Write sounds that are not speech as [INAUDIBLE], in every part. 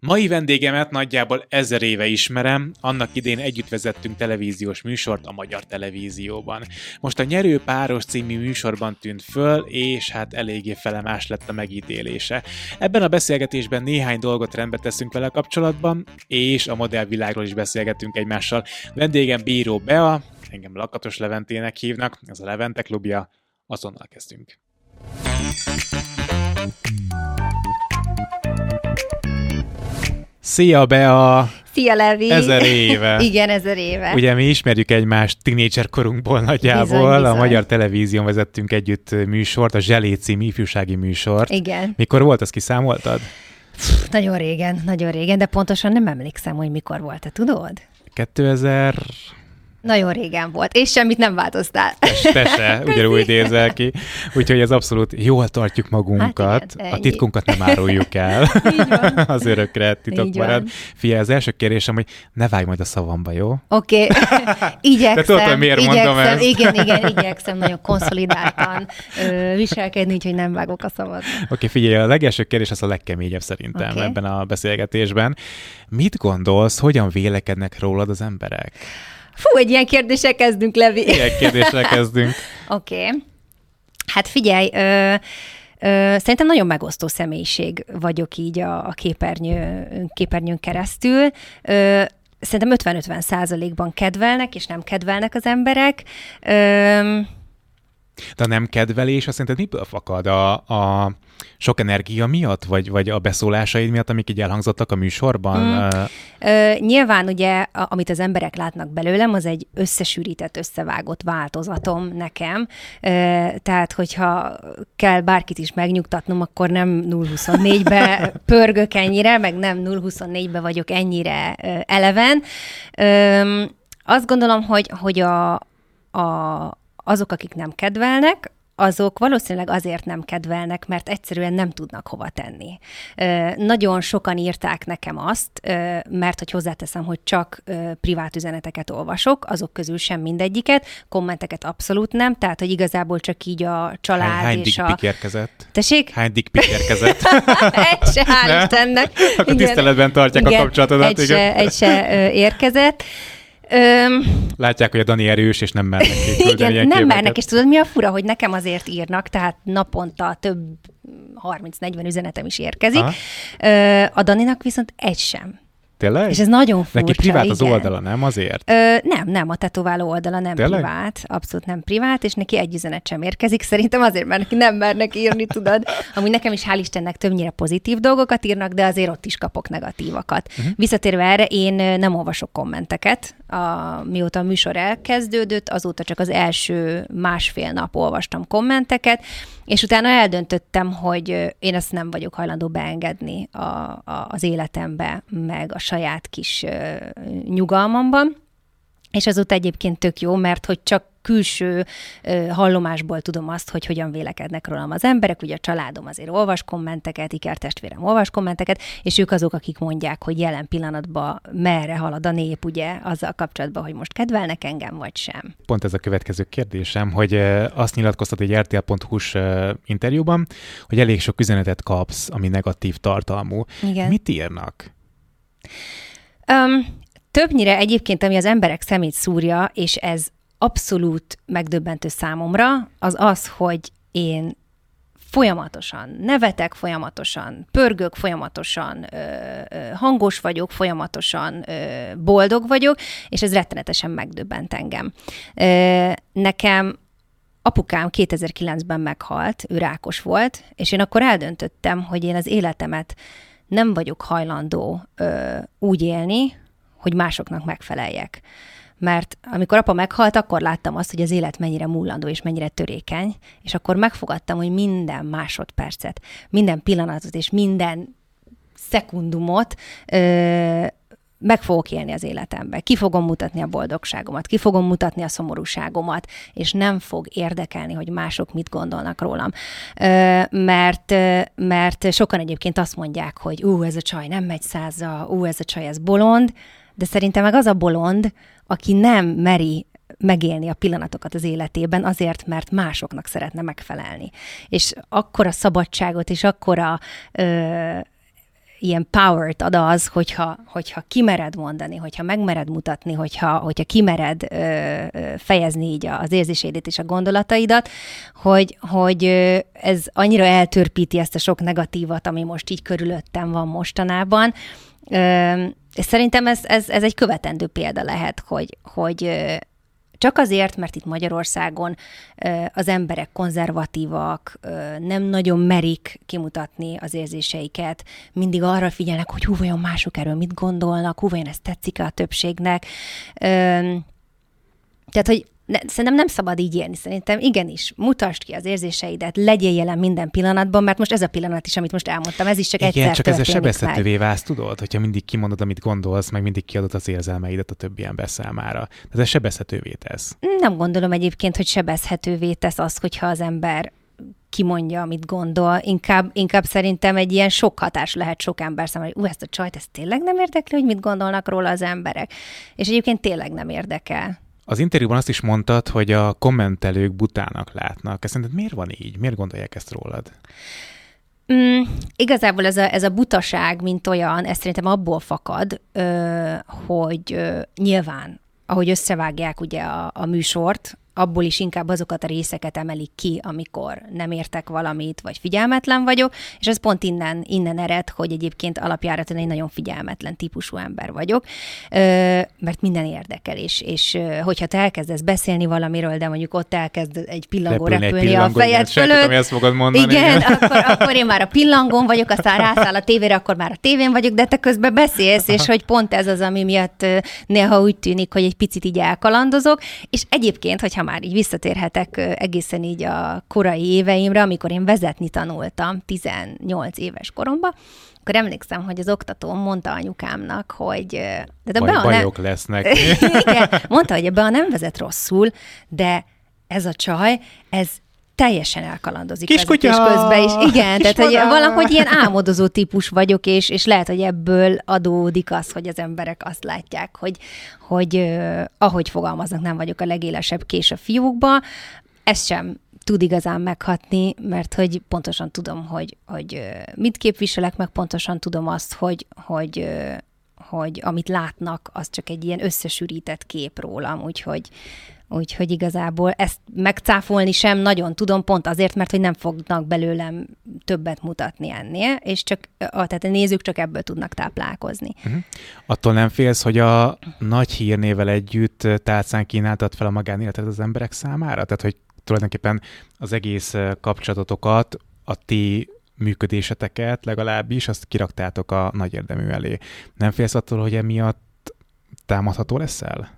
Mai vendégemet nagyjából ezer éve ismerem, annak idén együtt vezettünk televíziós műsort a Magyar Televízióban. Most a Nyerő Páros című műsorban tűnt föl, és hát eléggé felemás lett a megítélése. Ebben a beszélgetésben néhány dolgot rendbe teszünk vele kapcsolatban, és a modellvilágról is beszélgetünk egymással. Vendégem Bíró Bea, engem Lakatos Leventének hívnak, ez a Levente klubja, azonnal kezdünk. Szia, Bea! Szia, Levi! Ezer éve. [LAUGHS] Igen, ezer éve. Ugye mi ismerjük egymást tínédzser korunkból nagyjából. Bizony, bizony. A Magyar Televízión vezettünk együtt műsort, a Zselé című ifjúsági műsort. Igen. Mikor volt, azt kiszámoltad? Pff, nagyon régen, nagyon régen, de pontosan nem emlékszem, hogy mikor volt, te tudod? 2000... Nagyon régen volt, és semmit nem változtál. Te, se, [LAUGHS] ugyanúgy nézel ki. Úgyhogy ez abszolút jól tartjuk magunkat. Hát igen, a titkunkat nem áruljuk el. [LAUGHS] [LAUGHS] Az örökre titok Így marad. van. Fia, az első kérésem, hogy ne vágj majd a szavamba, jó? Oké, okay. igyekszem. De tudod, hogy miért igyekszem, mondom ezt? Igen, igen, igyekszem nagyon konszolidáltan ö, viselkedni, úgyhogy nem vágok a szabad. Oké, okay, figyelj, a legelső kérdés az a legkeményebb szerintem Oké. ebben a beszélgetésben. Mit gondolsz, hogyan vélekednek rólad az emberek? Fú, egy ilyen kérdéssel kezdünk, Levi. Ilyen kérdéssel kezdünk. [LAUGHS] Oké. Okay. Hát figyelj, ö, ö, szerintem nagyon megosztó személyiség vagyok így a, a képernyő, képernyőn keresztül. Ö, szerintem 50-50 százalékban kedvelnek, és nem kedvelnek az emberek. Ö, De a nem kedvelés, azt szerinted miből fakad? A, a sok energia miatt, vagy, vagy a beszólásaid miatt, amik így elhangzottak a műsorban? Mm. Ö, nyilván ugye, a, amit az emberek látnak belőlem, az egy összesűrített, összevágott változatom nekem. Ö, tehát, hogyha kell bárkit is megnyugtatnom, akkor nem 0-24-be [LAUGHS] pörgök ennyire, meg nem 0-24-be vagyok ennyire eleven. Ö, azt gondolom, hogy, hogy a, a, azok, akik nem kedvelnek, azok valószínűleg azért nem kedvelnek, mert egyszerűen nem tudnak hova tenni. Nagyon sokan írták nekem azt, mert hogy hozzáteszem, hogy csak privát üzeneteket olvasok, azok közül sem mindegyiket, kommenteket abszolút nem, tehát hogy igazából csak így a család Hány, hány és a... pic érkezett? Tessék? Hány dick érkezett? [LAUGHS] egy se, hál' Ne? Istennek. Akkor tiszteletben tartják a kapcsolatodat, Egy igen. se, egy se érkezett. Öm, Látják, hogy a Dani erős, és nem mernek [LAUGHS] igen, nem képeket. mernek, és tudod, mi a fura, hogy nekem azért írnak, tehát naponta több 30-40 üzenetem is érkezik. Aha. A Daninak viszont egy sem. Tényleg? És ez nagyon furcsa. Neki privát az igen. oldala, nem? Azért? Ö, nem, nem, a tetováló oldala nem Tényleg? privát, abszolút nem privát, és neki egy üzenet sem érkezik, szerintem azért, mert neki nem mernek írni, tudod. Amúgy nekem is hál' Istennek többnyire pozitív dolgokat írnak, de azért ott is kapok negatívakat. Uh-huh. Visszatérve erre, én nem olvasok kommenteket. A, mióta a műsor elkezdődött, azóta csak az első másfél nap olvastam kommenteket, és utána eldöntöttem, hogy én ezt nem vagyok hajlandó beengedni a, a, az életembe, meg a saját kis ö, nyugalmamban. És azóta egyébként tök jó, mert hogy csak külső hallomásból tudom azt, hogy hogyan vélekednek rólam az emberek. Ugye a családom azért olvas kommenteket, ikertestvérem olvas kommenteket, és ők azok, akik mondják, hogy jelen pillanatban merre halad a nép, ugye, azzal kapcsolatban, hogy most kedvelnek engem, vagy sem. Pont ez a következő kérdésem, hogy azt nyilatkoztat egy RTL.hu-s interjúban, hogy elég sok üzenetet kapsz, ami negatív tartalmú. Igen. Mit írnak? Um, többnyire egyébként, ami az emberek szemét szúrja, és ez abszolút megdöbbentő számomra, az az, hogy én folyamatosan nevetek, folyamatosan pörgök, folyamatosan ö, hangos vagyok, folyamatosan ö, boldog vagyok, és ez rettenetesen megdöbbent engem. Ö, nekem apukám 2009-ben meghalt, ő rákos volt, és én akkor eldöntöttem, hogy én az életemet nem vagyok hajlandó ö, úgy élni, hogy másoknak megfeleljek. Mert amikor apa meghalt, akkor láttam azt, hogy az élet mennyire múlandó és mennyire törékeny, és akkor megfogadtam, hogy minden másodpercet, minden pillanatot és minden szekundumot ö, meg fogok élni az életembe. Ki fogom mutatni a boldogságomat, ki fogom mutatni a szomorúságomat, és nem fog érdekelni, hogy mások mit gondolnak rólam. Ö, mert, mert sokan egyébként azt mondják, hogy ú, ez a csaj nem megy százza, ú, ez a csaj, ez bolond, de szerintem meg az a bolond, aki nem meri megélni a pillanatokat az életében azért, mert másoknak szeretne megfelelni. És akkora szabadságot és akkora ö, ilyen power-t ad az, hogyha, hogyha kimered mondani, hogyha megmered mutatni, hogyha, hogyha kimered ö, ö, fejezni így az érzésédet és a gondolataidat, hogy, hogy ez annyira eltörpíti ezt a sok negatívat, ami most így körülöttem van mostanában, ö, és szerintem ez, ez, ez egy követendő példa lehet, hogy, hogy csak azért, mert itt Magyarországon az emberek konzervatívak, nem nagyon merik kimutatni az érzéseiket, mindig arra figyelnek, hogy hú, vajon mások erről mit gondolnak, hú, vajon ez tetszik a többségnek. Tehát, hogy ne, szerintem nem szabad így élni. Szerintem igenis, mutasd ki az érzéseidet, legyél jelen minden pillanatban, mert most ez a pillanat is, amit most elmondtam, ez is csak Igen, egyszer csak ezzel sebezhetővé válsz, tudod, hogyha mindig kimondod, amit gondolsz, meg mindig kiadod az érzelmeidet a többi ember számára. Ez sebezhetővé tesz. Nem gondolom egyébként, hogy sebezhetővé tesz az, hogyha az ember kimondja, amit gondol, inkább, inkább szerintem egy ilyen sok hatás lehet sok ember számára, hogy ú, ezt a csajt, ez tényleg nem érdekli, hogy mit gondolnak róla az emberek. És egyébként tényleg nem érdekel. Az interjúban azt is mondtad, hogy a kommentelők butának látnak. Ezt szerinted miért van így? Miért gondolják ezt rólad? Mm, igazából ez a, ez a butaság, mint olyan, ez szerintem abból fakad, ö, hogy ö, nyilván, ahogy összevágják ugye a, a műsort, abból is inkább azokat a részeket emelik ki, amikor nem értek valamit, vagy figyelmetlen vagyok, és ez pont innen, innen ered, hogy egyébként alapjáraton egy nagyon figyelmetlen típusú ember vagyok, mert minden érdekel, és, és hogyha te elkezdesz beszélni valamiről, de mondjuk ott elkezd egy pillangó repülni, repülni egy pillangó, a fejed fölött. ezt fogod mondani. Igen, igen. Akkor, akkor én már a pillangón vagyok, aztán rászáll a tévére, akkor már a tévén vagyok, de te közben beszélsz, és hogy pont ez az, ami miatt néha úgy tűnik, hogy egy picit így elkalandozok, és egyébként, hogyha már így visszatérhetek egészen így a korai éveimre, amikor én vezetni tanultam 18 éves koromban, akkor emlékszem, hogy az oktatóm mondta anyukámnak, hogy... De Baj, bajok nem... lesznek. [LAUGHS] Igen, mondta, hogy ebbe a nem vezet rosszul, de ez a csaj, ez teljesen elkalandozik Kiskutya! közben is. Igen, tehát hogy valahogy ilyen álmodozó típus vagyok, és, és lehet, hogy ebből adódik az, hogy az emberek azt látják, hogy, hogy uh, ahogy fogalmaznak, nem vagyok a legélesebb kés a fiúkba. Ez sem tud igazán meghatni, mert hogy pontosan tudom, hogy, hogy mit képviselek, meg pontosan tudom azt, hogy, hogy hogy amit látnak, az csak egy ilyen összesűrített kép rólam, úgyhogy Úgyhogy igazából ezt megcáfolni sem nagyon tudom, pont azért, mert hogy nem fognak belőlem többet mutatni ennél, és csak, a, tehát a nézők csak ebből tudnak táplálkozni. Uh-huh. Attól nem félsz, hogy a nagy hírnével együtt tálcán kínáltad fel a magánéletet az emberek számára? Tehát, hogy tulajdonképpen az egész kapcsolatotokat, a ti működéseteket legalábbis, azt kiraktátok a nagy érdemű elé. Nem félsz attól, hogy emiatt támadható leszel?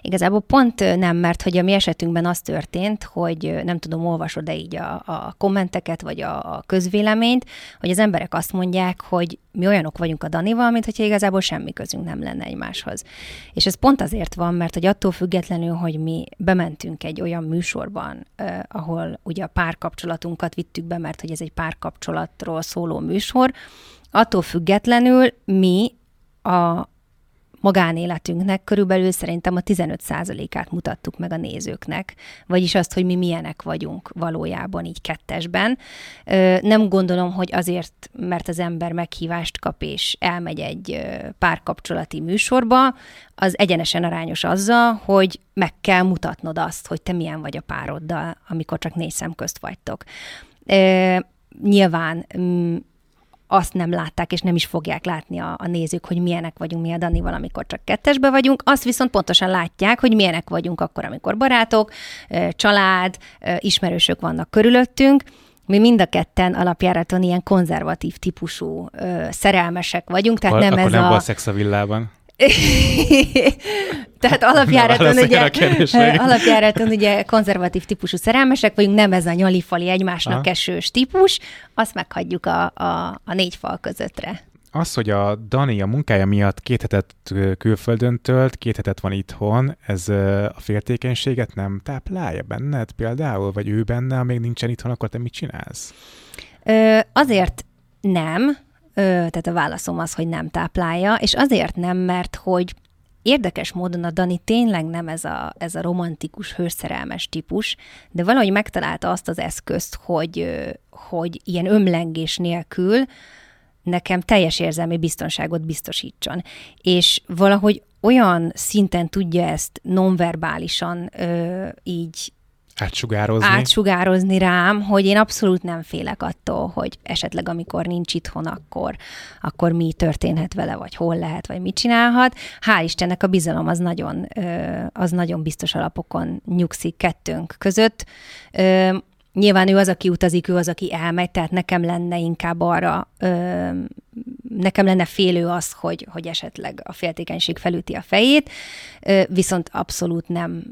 Igazából pont nem, mert hogy a mi esetünkben az történt, hogy nem tudom, olvasod-e így a, a kommenteket, vagy a, a közvéleményt, hogy az emberek azt mondják, hogy mi olyanok vagyunk a Danival, mint hogyha igazából semmi közünk nem lenne egymáshoz. És ez pont azért van, mert hogy attól függetlenül, hogy mi bementünk egy olyan műsorban, eh, ahol ugye a párkapcsolatunkat vittük be, mert hogy ez egy párkapcsolatról szóló műsor, attól függetlenül mi a, magánéletünknek körülbelül szerintem a 15%-át mutattuk meg a nézőknek, vagyis azt, hogy mi milyenek vagyunk valójában így kettesben. Nem gondolom, hogy azért, mert az ember meghívást kap és elmegy egy párkapcsolati műsorba, az egyenesen arányos azzal, hogy meg kell mutatnod azt, hogy te milyen vagy a pároddal, amikor csak négy szem közt vagytok. Nyilván mm, azt nem látták, és nem is fogják látni a, a nézők, hogy milyenek vagyunk mi a Danival, amikor csak kettesbe vagyunk. Azt viszont pontosan látják, hogy milyenek vagyunk akkor, amikor barátok, család, ismerősök vannak körülöttünk. Mi mind a ketten alapjáraton ilyen konzervatív típusú szerelmesek vagyunk, tehát akkor, nem akkor ez nem a... szex a villában. [LAUGHS] Tehát alapjáraton ugye, [LAUGHS] alapjáraton ugye konzervatív típusú szerelmesek vagyunk, nem ez a nyalifali egymásnak Aha. esős típus, azt meghagyjuk a, a, a négy fal közöttre. Az, hogy a Dani a munkája miatt két hetet külföldön tölt, két hetet van itthon, ez a féltékenységet nem táplálja benned például, vagy ő benne, amíg nincsen itthon, akkor te mit csinálsz? Ö, azért nem, tehát a válaszom az, hogy nem táplálja, és azért nem, mert hogy érdekes módon a Dani tényleg nem ez a, ez a romantikus, hőszerelmes típus, de valahogy megtalálta azt az eszközt, hogy, hogy ilyen ömlengés nélkül nekem teljes érzelmi biztonságot biztosítson. És valahogy olyan szinten tudja ezt nonverbálisan ö, így Átsugározni. átsugározni rám, hogy én abszolút nem félek attól, hogy esetleg amikor nincs itthon, akkor, akkor mi történhet vele, vagy hol lehet, vagy mit csinálhat. Hál' Istennek a bizalom az nagyon, az nagyon biztos alapokon nyugszik kettőnk között. Nyilván ő az, aki utazik, ő az, aki elmegy, tehát nekem lenne inkább arra, ö, nekem lenne félő az, hogy, hogy esetleg a féltékenység felüti a fejét, ö, viszont abszolút nem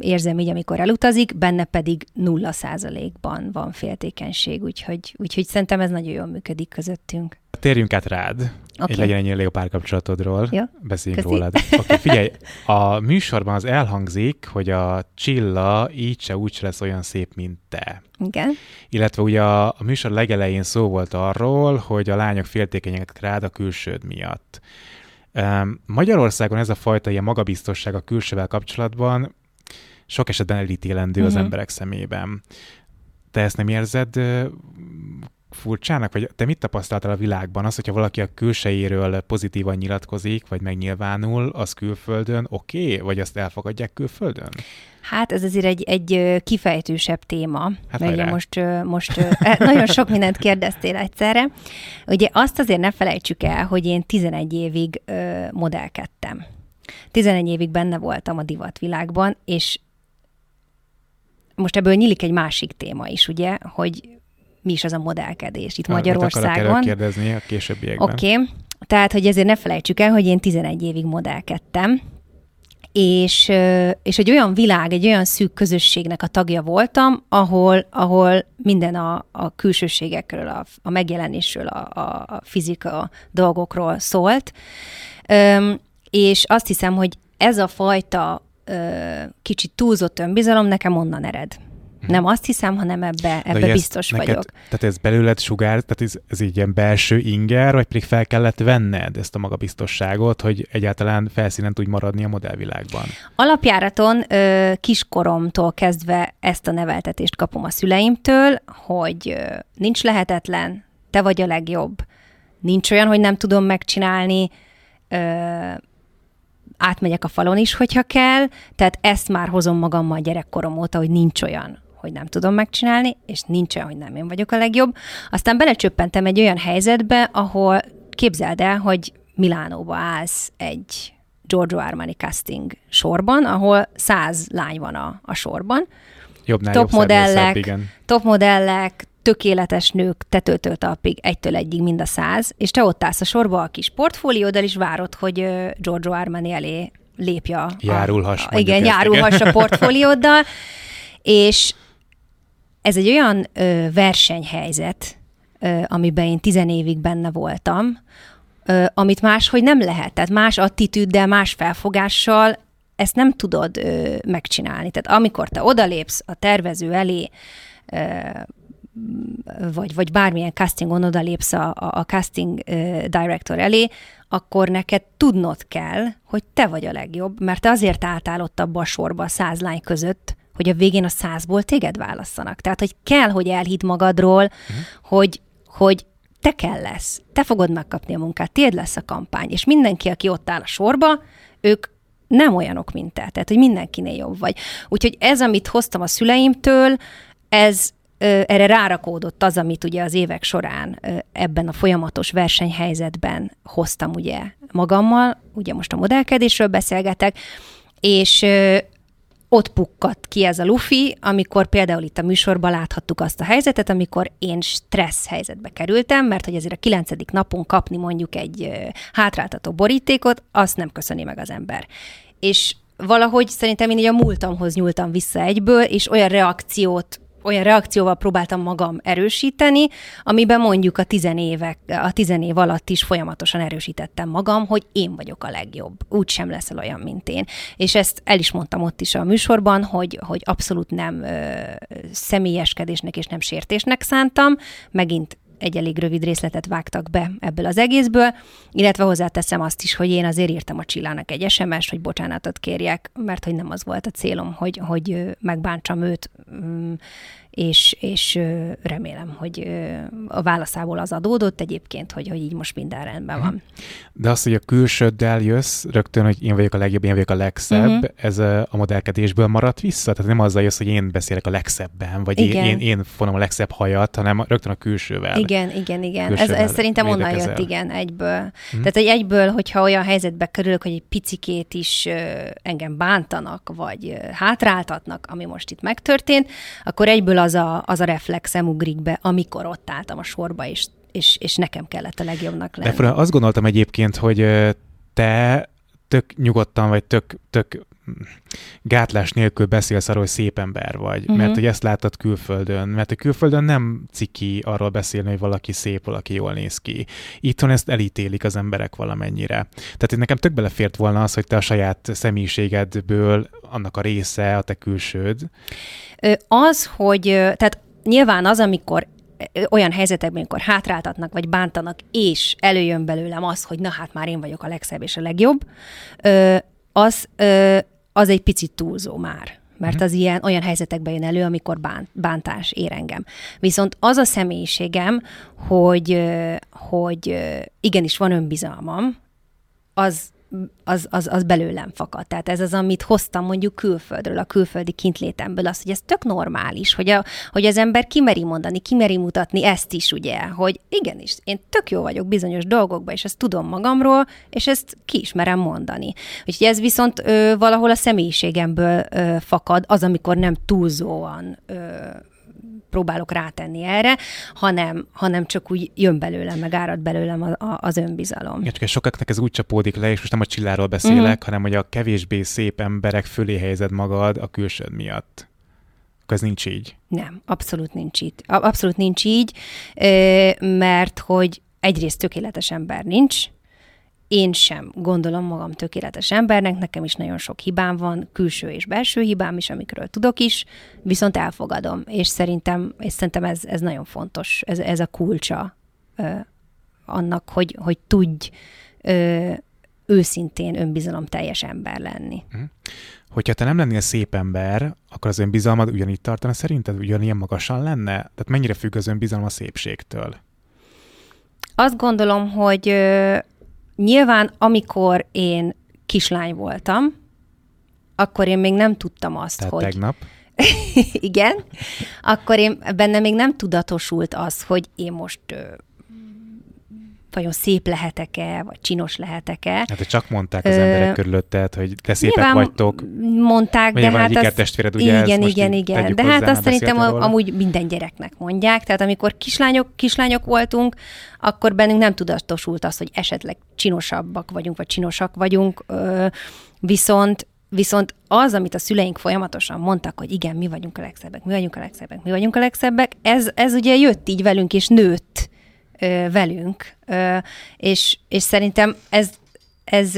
érzem így, amikor elutazik, benne pedig nulla százalékban van féltékenység, úgyhogy, úgyhogy szerintem ez nagyon jól működik közöttünk. Térjünk át rád, okay. hogy legyen ennyi jó párkapcsolatodról. Jó. Beszéljünk Köszi. rólad. Okay, figyelj, [LAUGHS] a műsorban az elhangzik, hogy a Csilla így se úgy se lesz olyan szép, mint te. Igen. Illetve ugye a, a műsor legelején szó volt arról, hogy a lányok féltékenyek rád a külsőd miatt. Magyarországon ez a fajta ilyen magabiztosság a külsővel kapcsolatban sok esetben elítélendő uh-huh. az mhm. emberek szemében. Te ezt nem érzed furcsának, vagy te mit tapasztaltál a világban? Az, hogyha valaki a külsejéről pozitívan nyilatkozik, vagy megnyilvánul, az külföldön oké, okay? vagy azt elfogadják külföldön? Hát ez azért egy, egy kifejtősebb téma, hát mert ugye most, most e, nagyon sok mindent kérdeztél egyszerre. Ugye azt azért ne felejtsük el, hogy én 11 évig modellkedtem. 11 évig benne voltam a divatvilágban, és most ebből nyílik egy másik téma is, ugye, hogy mi is az a modellkedés itt Magyarországon. kérdezni a későbbiekben. Oké, okay. tehát, hogy ezért ne felejtsük el, hogy én 11 évig modellkedtem, és, és egy olyan világ, egy olyan szűk közösségnek a tagja voltam, ahol, ahol minden a, a külsőségekről, a, a megjelenésről, a, a, a fizika dolgokról szólt. Üm, és azt hiszem, hogy ez a fajta ö, kicsit túlzott önbizalom nekem onnan ered. Nem azt hiszem, hanem ebbe, ebbe biztos neked, vagyok. Tehát ez belőled sugár, tehát ez, ez így ilyen belső inger, vagy pedig fel kellett venned ezt a magabiztosságot, hogy egyáltalán felszínen tudj maradni a modellvilágban? Alapjáraton ö, kiskoromtól kezdve ezt a neveltetést kapom a szüleimtől, hogy ö, nincs lehetetlen, te vagy a legjobb, nincs olyan, hogy nem tudom megcsinálni, ö, átmegyek a falon is, hogyha kell, tehát ezt már hozom magammal gyerekkorom óta, hogy nincs olyan, hogy nem tudom megcsinálni, és nincs olyan, hogy nem én vagyok a legjobb. Aztán belecsöppentem egy olyan helyzetbe, ahol képzeld el, hogy Milánóba állsz egy Giorgio Armani casting sorban, ahol száz lány van a, a sorban. Jobbnál top jobb modellek, igen. top modellek, tökéletes nők tetőtől talpig, egytől egyig mind a száz, és te ott állsz a sorba a kis portfólióddal, és várod, hogy Giorgio Armani elé lépja. Járulhass. A, igen, járulhass a [LAUGHS] portfólióddal, és ez egy olyan ö, versenyhelyzet, ö, amiben én tizenévig benne voltam, ö, amit máshogy nem lehet. Tehát más attitűddel, más felfogással ezt nem tudod ö, megcsinálni. Tehát amikor te odalépsz a tervező elé, ö, vagy, vagy bármilyen castingon odalépsz a, a casting director elé, akkor neked tudnod kell, hogy te vagy a legjobb, mert te azért álltál ott abba a sorba száz lány között, hogy a végén a százból téged válasszanak. Tehát, hogy kell, hogy elhidd magadról, uh-huh. hogy, hogy te kell lesz, te fogod megkapni a munkát, tiéd lesz a kampány, és mindenki, aki ott áll a sorba, ők nem olyanok, mint te, tehát, hogy mindenkinél jobb vagy. Úgyhogy ez, amit hoztam a szüleimtől, ez erre rárakódott az, amit ugye az évek során ebben a folyamatos versenyhelyzetben hoztam ugye magammal, ugye most a modellkedésről beszélgetek, és ott pukkadt ki ez a lufi, amikor például itt a műsorban láthattuk azt a helyzetet, amikor én stressz helyzetbe kerültem, mert hogy azért a kilencedik napon kapni mondjuk egy hátráltató borítékot, azt nem köszöni meg az ember. És valahogy szerintem én így a múltamhoz nyúltam vissza egyből, és olyan reakciót olyan reakcióval próbáltam magam erősíteni, amiben mondjuk a tizenévek, a tizenév alatt is folyamatosan erősítettem magam, hogy én vagyok a legjobb. Úgy sem leszel olyan, mint én. És ezt el is mondtam ott is a műsorban, hogy, hogy abszolút nem ö, személyeskedésnek és nem sértésnek szántam. Megint egy elég rövid részletet vágtak be ebből az egészből, illetve hozzáteszem azt is, hogy én azért írtam a Csillának egy sms hogy bocsánatot kérjek, mert hogy nem az volt a célom, hogy, hogy megbántsam őt, mm, és, és remélem, hogy a válaszából az adódott egyébként, hogy, hogy így most minden rendben van. De azt, hogy a külsőddel jössz, rögtön, hogy én vagyok a legjobb, én vagyok a legszebb, uh-huh. ez a modellkedésből maradt vissza? Tehát nem azzal jössz, hogy én beszélek a legszebben, vagy igen. én, én, én fonom a legszebb hajat, hanem rögtön a külsővel. Igen, igen, igen. Ez, ez szerintem onnan jött, igen, egyből. Uh-huh. Tehát egy egyből, hogyha olyan helyzetbe kerülök, hogy egy picikét is engem bántanak, vagy hátráltatnak, ami most itt megtörtént, akkor egyből az a, az a reflexem ugrik be, amikor ott álltam a sorba, és, és, és nekem kellett a legjobbnak lenni. De azt gondoltam egyébként, hogy te tök nyugodtan, vagy tök, tök gátlás nélkül beszélsz arról, hogy szép ember vagy, uh-huh. mert hogy ezt láttad külföldön, mert a külföldön nem ciki arról beszélni, hogy valaki szép, valaki jól néz ki. Itthon ezt elítélik az emberek valamennyire. Tehát nekem tök belefért volna az, hogy te a saját személyiségedből annak a része, a te külsőd. Az, hogy, tehát nyilván az, amikor olyan helyzetekben, amikor hátráltatnak, vagy bántanak, és előjön belőlem az, hogy na hát már én vagyok a legszebb és a legjobb, az, az egy picit túlzó már mert mhm. az ilyen olyan helyzetekben jön elő, amikor bán, bántás ér engem. Viszont az a személyiségem, hogy, hogy igenis van önbizalmam, az az, az, az belőlem fakad. Tehát ez az, amit hoztam mondjuk külföldről, a külföldi kintlétemből, az, hogy ez tök normális, hogy, a, hogy az ember kimeri mondani, kimeri mutatni ezt is, ugye, hogy igenis, én tök jó vagyok bizonyos dolgokban, és ezt tudom magamról, és ezt ki is merem mondani. Úgyhogy ez viszont ö, valahol a személyiségemből ö, fakad, az, amikor nem túlzóan ö, próbálok rátenni erre, hanem, hanem csak úgy jön belőlem, meg árad belőlem a, a, az önbizalom. Ja, csak sokaknak ez úgy csapódik le, és most nem a csilláról beszélek, uh-huh. hanem hogy a kevésbé szép emberek fölé helyezed magad a külsőd miatt. Akkor ez nincs így. Nem, abszolút nincs így. Abszolút nincs így, mert hogy egyrészt tökéletes ember nincs, én sem gondolom magam tökéletes embernek, nekem is nagyon sok hibám van, külső és belső hibám is, amikről tudok is, viszont elfogadom, és szerintem, és szerintem ez, ez nagyon fontos, ez, ez a kulcsa ö, annak, hogy, hogy tudj ö, őszintén önbizalom teljes ember lenni. Hm. Hogyha te nem lennél szép ember, akkor az önbizalmad ugyanígy tartana szerinted? Ugyanilyen magasan lenne? Tehát mennyire függ az önbizalom a szépségtől? Azt gondolom, hogy Nyilván, amikor én kislány voltam, akkor én még nem tudtam azt, Tehát hogy... tegnap? [LAUGHS] Igen. Akkor én benne még nem tudatosult az, hogy én most vajon szép lehetek-e, vagy csinos lehetek-e. Hát, csak mondták az Ö, emberek körülötted, hogy te szépek vagytok. Mondták, de hát az... testvéred, ugye igen, igen, igen. De hát azt szerintem róla. amúgy minden gyereknek mondják. Tehát amikor kislányok, kislányok voltunk, akkor bennünk nem tudatosult az, hogy esetleg csinosabbak vagyunk, vagy csinosak vagyunk. Ö, viszont Viszont az, amit a szüleink folyamatosan mondtak, hogy igen, mi vagyunk a legszebbek, mi vagyunk a legszebbek, mi vagyunk a legszebbek, ez, ez ugye jött így velünk, és nőtt ö, velünk, és, és szerintem ez, ez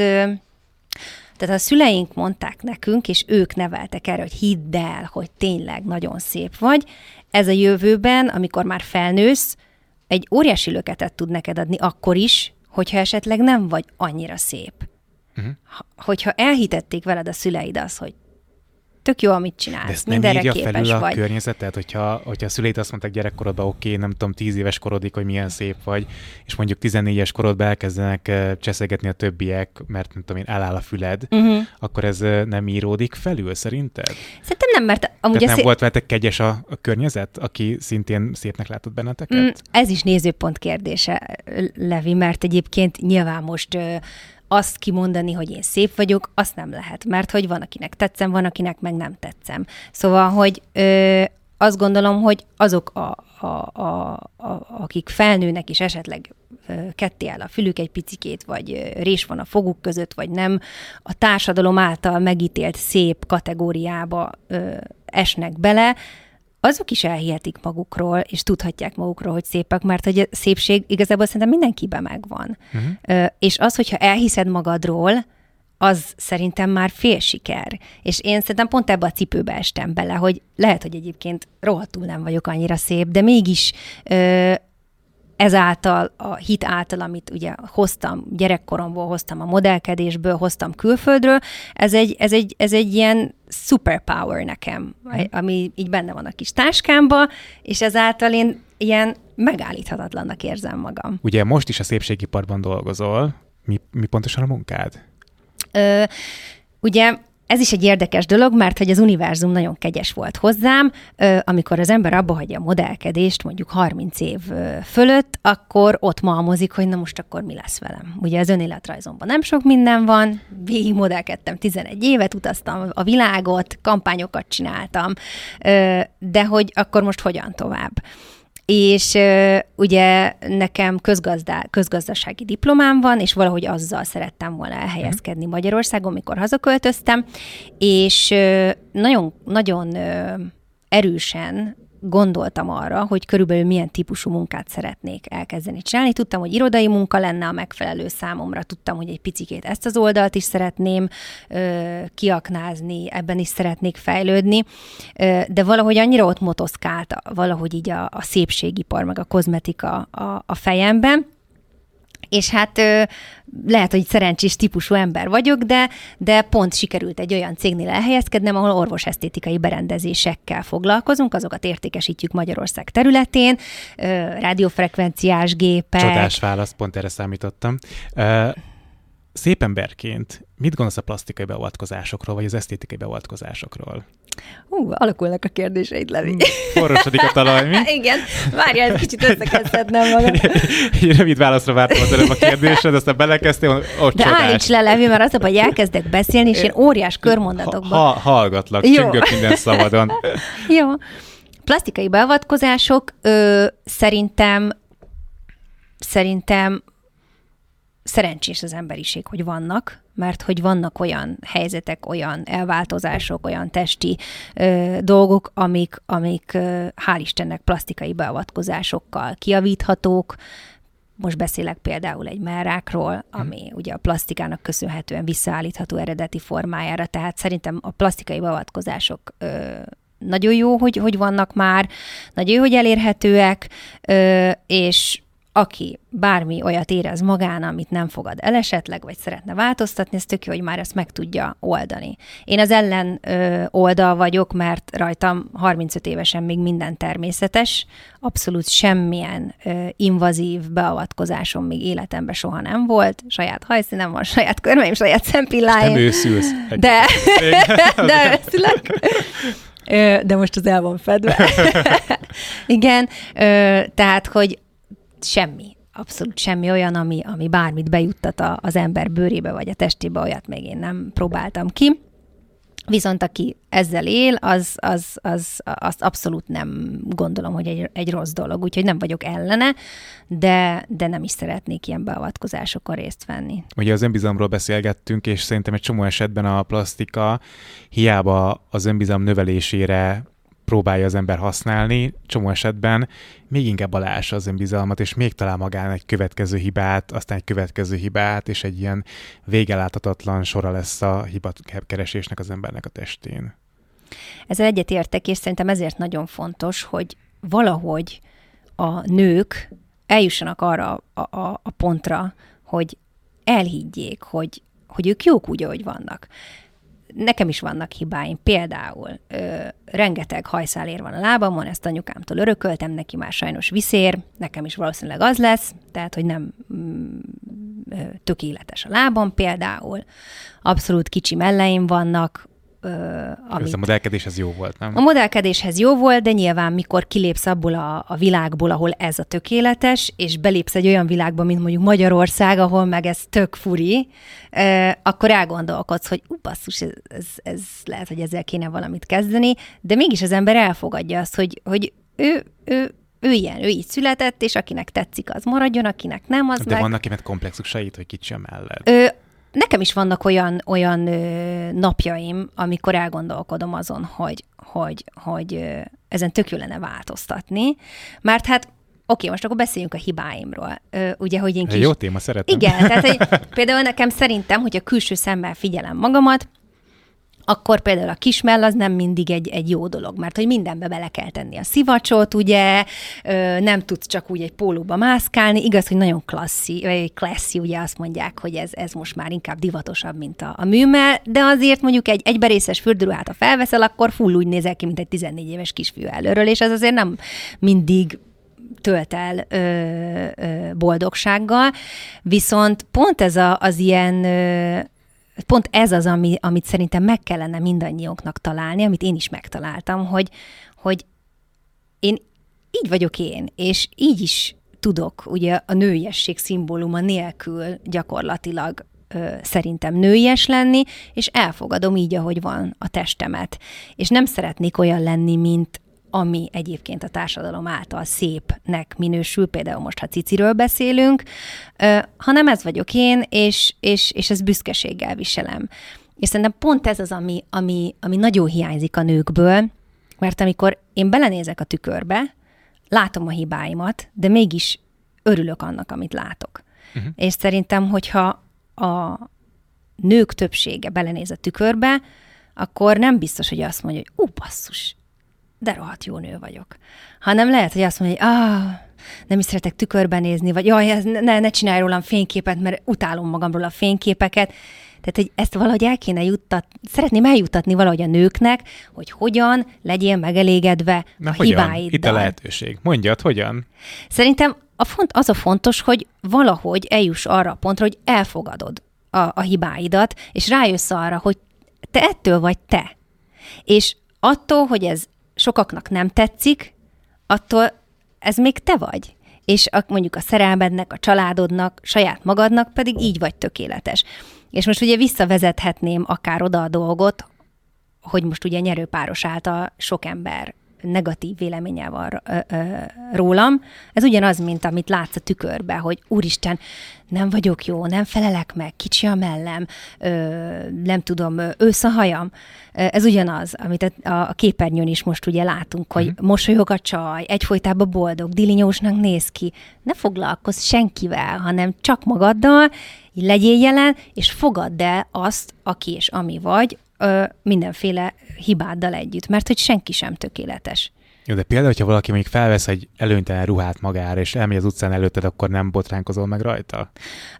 tehát a szüleink mondták nekünk, és ők neveltek erre, hogy hidd el, hogy tényleg nagyon szép vagy. Ez a jövőben, amikor már felnősz, egy óriási löketet tud neked adni akkor is, hogyha esetleg nem vagy annyira szép. Uh-huh. Hogyha elhitették veled a szüleid az, hogy tök jó, amit csinálsz. De ezt nem Mindenre írja képes felül a vagy. környezetet, hogyha, hogyha a szüleid azt mondták gyerekkorodban, oké, okay, nem tudom, tíz éves korodig, hogy milyen szép vagy, és mondjuk 14-es korodban elkezdenek uh, cseszegetni a többiek, mert nem tudom én, eláll a füled, uh-huh. akkor ez uh, nem íródik felül szerinted? Szerintem nem, mert amúgy Tehát nem szé... volt veletek kegyes a, a környezet, aki szintén szépnek látott benneteket? Mm, ez is nézőpont kérdése, Levi, mert egyébként nyilván most azt kimondani, hogy én szép vagyok, azt nem lehet, mert hogy van, akinek tetszem, van, akinek meg nem tetszem. Szóval, hogy ö, azt gondolom, hogy azok, a, a, a, a, akik felnőnek, és esetleg ketté áll a fülük egy picikét, vagy rés van a foguk között, vagy nem, a társadalom által megítélt szép kategóriába ö, esnek bele, azok is elhihetik magukról, és tudhatják magukról, hogy szépek, mert hogy a szépség igazából szerintem mindenkiben megvan. Uh-huh. És az, hogyha elhiszed magadról, az szerintem már fél siker. És én szerintem pont ebbe a cipőbe estem bele, hogy lehet, hogy egyébként rohadtul nem vagyok annyira szép, de mégis ö, ezáltal, a hit által, amit ugye hoztam gyerekkoromból, hoztam a modellkedésből, hoztam külföldről, ez egy, ez egy, ez egy ilyen superpower nekem, mm. ami így benne van a kis táskámba, és ezáltal én ilyen megállíthatatlannak érzem magam. Ugye most is a szépségiparban dolgozol, mi, mi pontosan a munkád? Ö, ugye ez is egy érdekes dolog, mert hogy az univerzum nagyon kegyes volt hozzám, amikor az ember abba hagyja a modellkedést mondjuk 30 év fölött, akkor ott malmozik, hogy na most akkor mi lesz velem. Ugye az önéletrajzomban nem sok minden van, végig modellkedtem 11 évet, utaztam a világot, kampányokat csináltam, de hogy akkor most hogyan tovább és ugye nekem közgazdá, közgazdasági diplomám van, és valahogy azzal szerettem volna elhelyezkedni Magyarországon, mikor hazaköltöztem, és nagyon, nagyon erősen gondoltam arra, hogy körülbelül milyen típusú munkát szeretnék elkezdeni csinálni. Tudtam, hogy irodai munka lenne a megfelelő számomra, tudtam, hogy egy picikét ezt az oldalt is szeretném ö, kiaknázni, ebben is szeretnék fejlődni, ö, de valahogy annyira ott motoszkált valahogy így a, a szépségipar, meg a kozmetika a, a fejemben, és hát lehet, hogy szerencsés típusú ember vagyok, de, de pont sikerült egy olyan cégnél elhelyezkednem, ahol orvosesztétikai berendezésekkel foglalkozunk, azokat értékesítjük Magyarország területén, rádiófrekvenciás gépek. Csodás válasz, pont erre számítottam. Szép emberként mit gondolsz a plastikai beavatkozásokról, vagy az esztétikai beavatkozásokról? Hú, alakulnak a kérdéseid, Levi. Hmm, forrosodik a talaj, mi? [LAUGHS] Igen, várjál, egy kicsit összekezdhetnem magam. [LAUGHS] egy rövid válaszra vártam az előbb a kérdésre, de aztán belekezdtél, ott De állíts le, Levi, mert az a hogy elkezdek beszélni, és én óriás körmondatokban. Ha, hallgatlak, Jó. csüngök minden szabadon. [LAUGHS] Jó. Plastikai beavatkozások ö, szerintem szerintem szerencsés az emberiség, hogy vannak, mert hogy vannak olyan helyzetek, olyan elváltozások, olyan testi ö, dolgok, amik, amik ö, hál' Istennek plastikai beavatkozásokkal kiavíthatók, most beszélek például egy merrákról, hm. ami hmm. ugye a plastikának köszönhetően visszaállítható eredeti formájára, tehát szerintem a plastikai beavatkozások ö, nagyon jó, hogy, hogy vannak már, nagyon jó, hogy elérhetőek, ö, és aki bármi olyat érez magán, amit nem fogad el esetleg, vagy szeretne változtatni, ez tök jó, hogy már ezt meg tudja oldani. Én az ellen ö, oldal vagyok, mert rajtam 35 évesen még minden természetes, abszolút semmilyen ö, invazív beavatkozásom még életemben soha nem volt, saját hajszínem van, saját körmeim, saját szempilláim. Nem őszülsz. De, [LAUGHS] de őszülök. De most az el van fedve. [LAUGHS] Igen, tehát, hogy semmi, abszolút semmi olyan, ami, ami bármit bejuttat a, az ember bőrébe vagy a testébe, olyat még én nem próbáltam ki. Viszont aki ezzel él, az, az, az, az abszolút nem gondolom, hogy egy, egy rossz dolog, úgyhogy nem vagyok ellene, de, de nem is szeretnék ilyen beavatkozásokon részt venni. Ugye az önbizalomról beszélgettünk, és szerintem egy csomó esetben a plastika hiába az önbizalom növelésére próbálja az ember használni, csomó esetben még inkább alása az önbizalmat, és még talál magán egy következő hibát, aztán egy következő hibát, és egy ilyen végeláthatatlan sora lesz a hibakeresésnek az embernek a testén. Ezzel egyetértek, és szerintem ezért nagyon fontos, hogy valahogy a nők eljussanak arra a, a, a pontra, hogy elhiggyék, hogy, hogy ők jók úgy, ahogy vannak nekem is vannak hibáim. Például ö, rengeteg hajszálér van a lábamon, ezt anyukámtól örököltem, neki már sajnos viszér, nekem is valószínűleg az lesz, tehát, hogy nem mm, tökéletes a lábam például. Abszolút kicsi melleim vannak, amit... a modellkedéshez jó volt, nem? A modellkedéshez jó volt, de nyilván mikor kilépsz abból a, a világból, ahol ez a tökéletes, és belépsz egy olyan világba, mint mondjuk Magyarország, ahol meg ez tök furi, akkor elgondolkodsz, hogy ú, basszus, ez, ez, ez lehet, hogy ezzel kéne valamit kezdeni, de mégis az ember elfogadja azt, hogy, hogy ő, ő, ő ilyen, ő így született, és akinek tetszik, az maradjon, akinek nem, az De meg... vannak kinek komplexusait, hogy kicsi mellett. Ö, nekem is vannak olyan, olyan ö, napjaim, amikor elgondolkodom azon, hogy, hogy, hogy ö, ezen tök jó lenne változtatni, mert hát Oké, most akkor beszéljünk a hibáimról. Ö, ugye, hogy én kis... Jó téma, szeretem. Igen, tehát hogy [LAUGHS] például nekem szerintem, hogy a külső szemmel figyelem magamat, akkor például a kismell az nem mindig egy, egy jó dolog, mert hogy mindenbe bele kell tenni a szivacsot, ugye, nem tudsz csak úgy egy pólóba mászkálni, igaz, hogy nagyon klasszi, vagy klasszi, ugye azt mondják, hogy ez, ez most már inkább divatosabb, mint a, a műmel, de azért mondjuk egy egyberészes fürdőruhát, ha felveszel, akkor full úgy nézel ki, mint egy 14 éves kisfiú előről, és ez azért nem mindig tölt el ö, ö, boldogsággal, viszont pont ez a, az ilyen ö, pont ez az, ami, amit szerintem meg kellene mindannyiunknak találni, amit én is megtaláltam, hogy, hogy én így vagyok én, és így is tudok ugye a nőiesség szimbóluma nélkül gyakorlatilag ö, szerintem nőies lenni, és elfogadom így, ahogy van a testemet. És nem szeretnék olyan lenni, mint ami egyébként a társadalom által szépnek minősül, például most, ha ciciről beszélünk, hanem ez vagyok én, és, és, és ez büszkeséggel viselem. És szerintem pont ez az, ami, ami, ami nagyon hiányzik a nőkből, mert amikor én belenézek a tükörbe, látom a hibáimat, de mégis örülök annak, amit látok. Uh-huh. És szerintem, hogyha a nők többsége belenéz a tükörbe, akkor nem biztos, hogy azt mondja, hogy ú, basszus, de rohadt jó nő vagyok. Hanem lehet, hogy azt mondja, hogy ah, nem is szeretek tükörben nézni, vagy jaj, ez ne, ne csinálj rólam fényképet, mert utálom magamról a fényképeket. Tehát, hogy ezt valahogy el kéne juttat, szeretném eljuttatni valahogy a nőknek, hogy hogyan legyél megelégedve Na, a hogyan? hibáiddal. Itt a lehetőség. Mondjad, hogyan? Szerintem a font, az a fontos, hogy valahogy eljuss arra a pontra, hogy elfogadod a, a hibáidat, és rájössz arra, hogy te ettől vagy te. És attól, hogy ez sokaknak nem tetszik, attól ez még te vagy. És a, mondjuk a szerelmednek, a családodnak, saját magadnak pedig így vagy tökéletes. És most ugye visszavezethetném akár oda a dolgot, hogy most ugye nyerőpáros által sok ember negatív véleménye van rólam. Ez ugyanaz, mint amit látsz a tükörbe, hogy úristen, nem vagyok jó, nem felelek meg, kicsi a mellem, ö, nem tudom, ősz a hajam. Ez ugyanaz, amit a, a képernyőn is most ugye látunk, hogy mm. mosolyog a csaj, egyfolytában boldog, dilinyósnak néz ki. Ne foglalkozz senkivel, hanem csak magaddal, legyél jelen, és fogadd el azt, aki és ami vagy, ö, mindenféle hibáddal együtt, mert hogy senki sem tökéletes. Jó, de például, hogyha valaki mondjuk felvesz egy előnytelen ruhát magára, és elmegy az utcán előtted, akkor nem botránkozol meg rajta?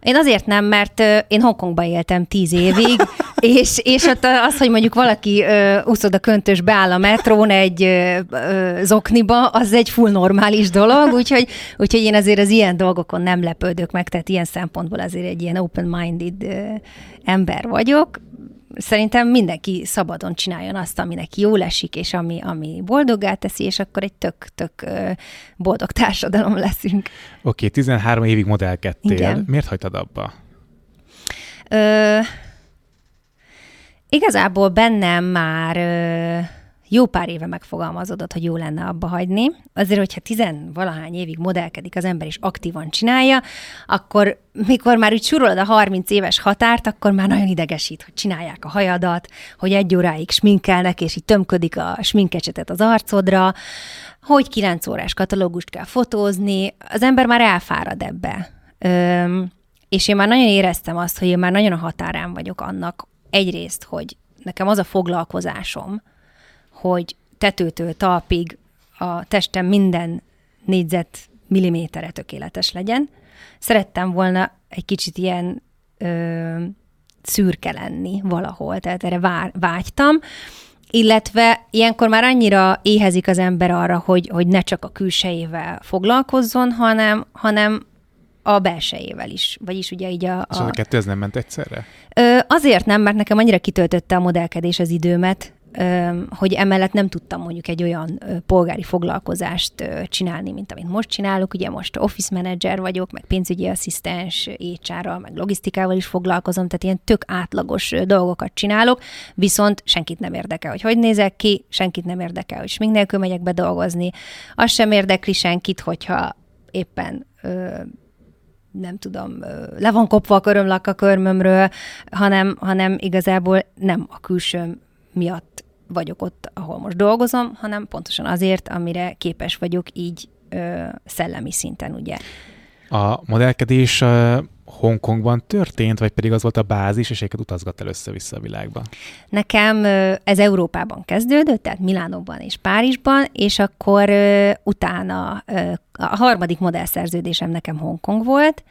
Én azért nem, mert én Hongkongban éltem tíz évig, [LAUGHS] és, és ott az, hogy mondjuk valaki úszod a köntös beáll a metrón egy uh, zokniba, az egy full normális dolog, úgyhogy, úgyhogy én azért az ilyen dolgokon nem lepődök meg, tehát ilyen szempontból azért egy ilyen open-minded uh, ember vagyok szerintem mindenki szabadon csináljon azt, ami neki jól esik, és ami, ami boldoggá teszi, és akkor egy tök-tök boldog társadalom leszünk. Oké, okay, 13 évig modellkedtél. Igen. Miért hagytad abba? Ö, igazából bennem már ö, jó pár éve megfogalmazódott, hogy jó lenne abba hagyni. Azért, hogyha tizenvalahány évig modellkedik az ember, és aktívan csinálja, akkor mikor már úgy surolod a 30 éves határt, akkor már nagyon idegesít, hogy csinálják a hajadat, hogy egy óráig sminkelnek, és így tömködik a sminkecsetet az arcodra, hogy 9 órás katalógust kell fotózni, az ember már elfárad ebbe. Öm, és én már nagyon éreztem azt, hogy én már nagyon a határán vagyok annak, egyrészt, hogy nekem az a foglalkozásom, hogy tetőtől talpig a testem minden négyzet milliméterre tökéletes legyen. Szerettem volna egy kicsit ilyen ö, szürke lenni valahol, tehát erre vár, vágytam, illetve ilyenkor már annyira éhezik az ember arra, hogy, hogy ne csak a külsejével foglalkozzon, hanem, hanem a belsejével is. Vagyis ugye így a... a... Szóval a kettő ez nem ment egyszerre? Ö, azért nem, mert nekem annyira kitöltötte a modellkedés az időmet, hogy emellett nem tudtam mondjuk egy olyan polgári foglalkozást csinálni, mint amit most csinálok. Ugye most office manager vagyok, meg pénzügyi asszisztens, hr meg logisztikával is foglalkozom, tehát ilyen tök átlagos dolgokat csinálok, viszont senkit nem érdekel, hogy hogy nézek ki, senkit nem érdekel, hogy még nélkül megyek be dolgozni. Az sem érdekli senkit, hogyha éppen nem tudom, le van kopva a körömlak a körmömről, hanem, hanem igazából nem a külső miatt vagyok ott, ahol most dolgozom, hanem pontosan azért, amire képes vagyok így ö, szellemi szinten, ugye. A modellkedés ö, Hongkongban történt, vagy pedig az volt a bázis, és egyébként utazgattál össze-vissza a világba? Nekem ez Európában kezdődött, tehát Milánóban és Párizsban, és akkor utána a harmadik modellszerződésem nekem Hongkong volt,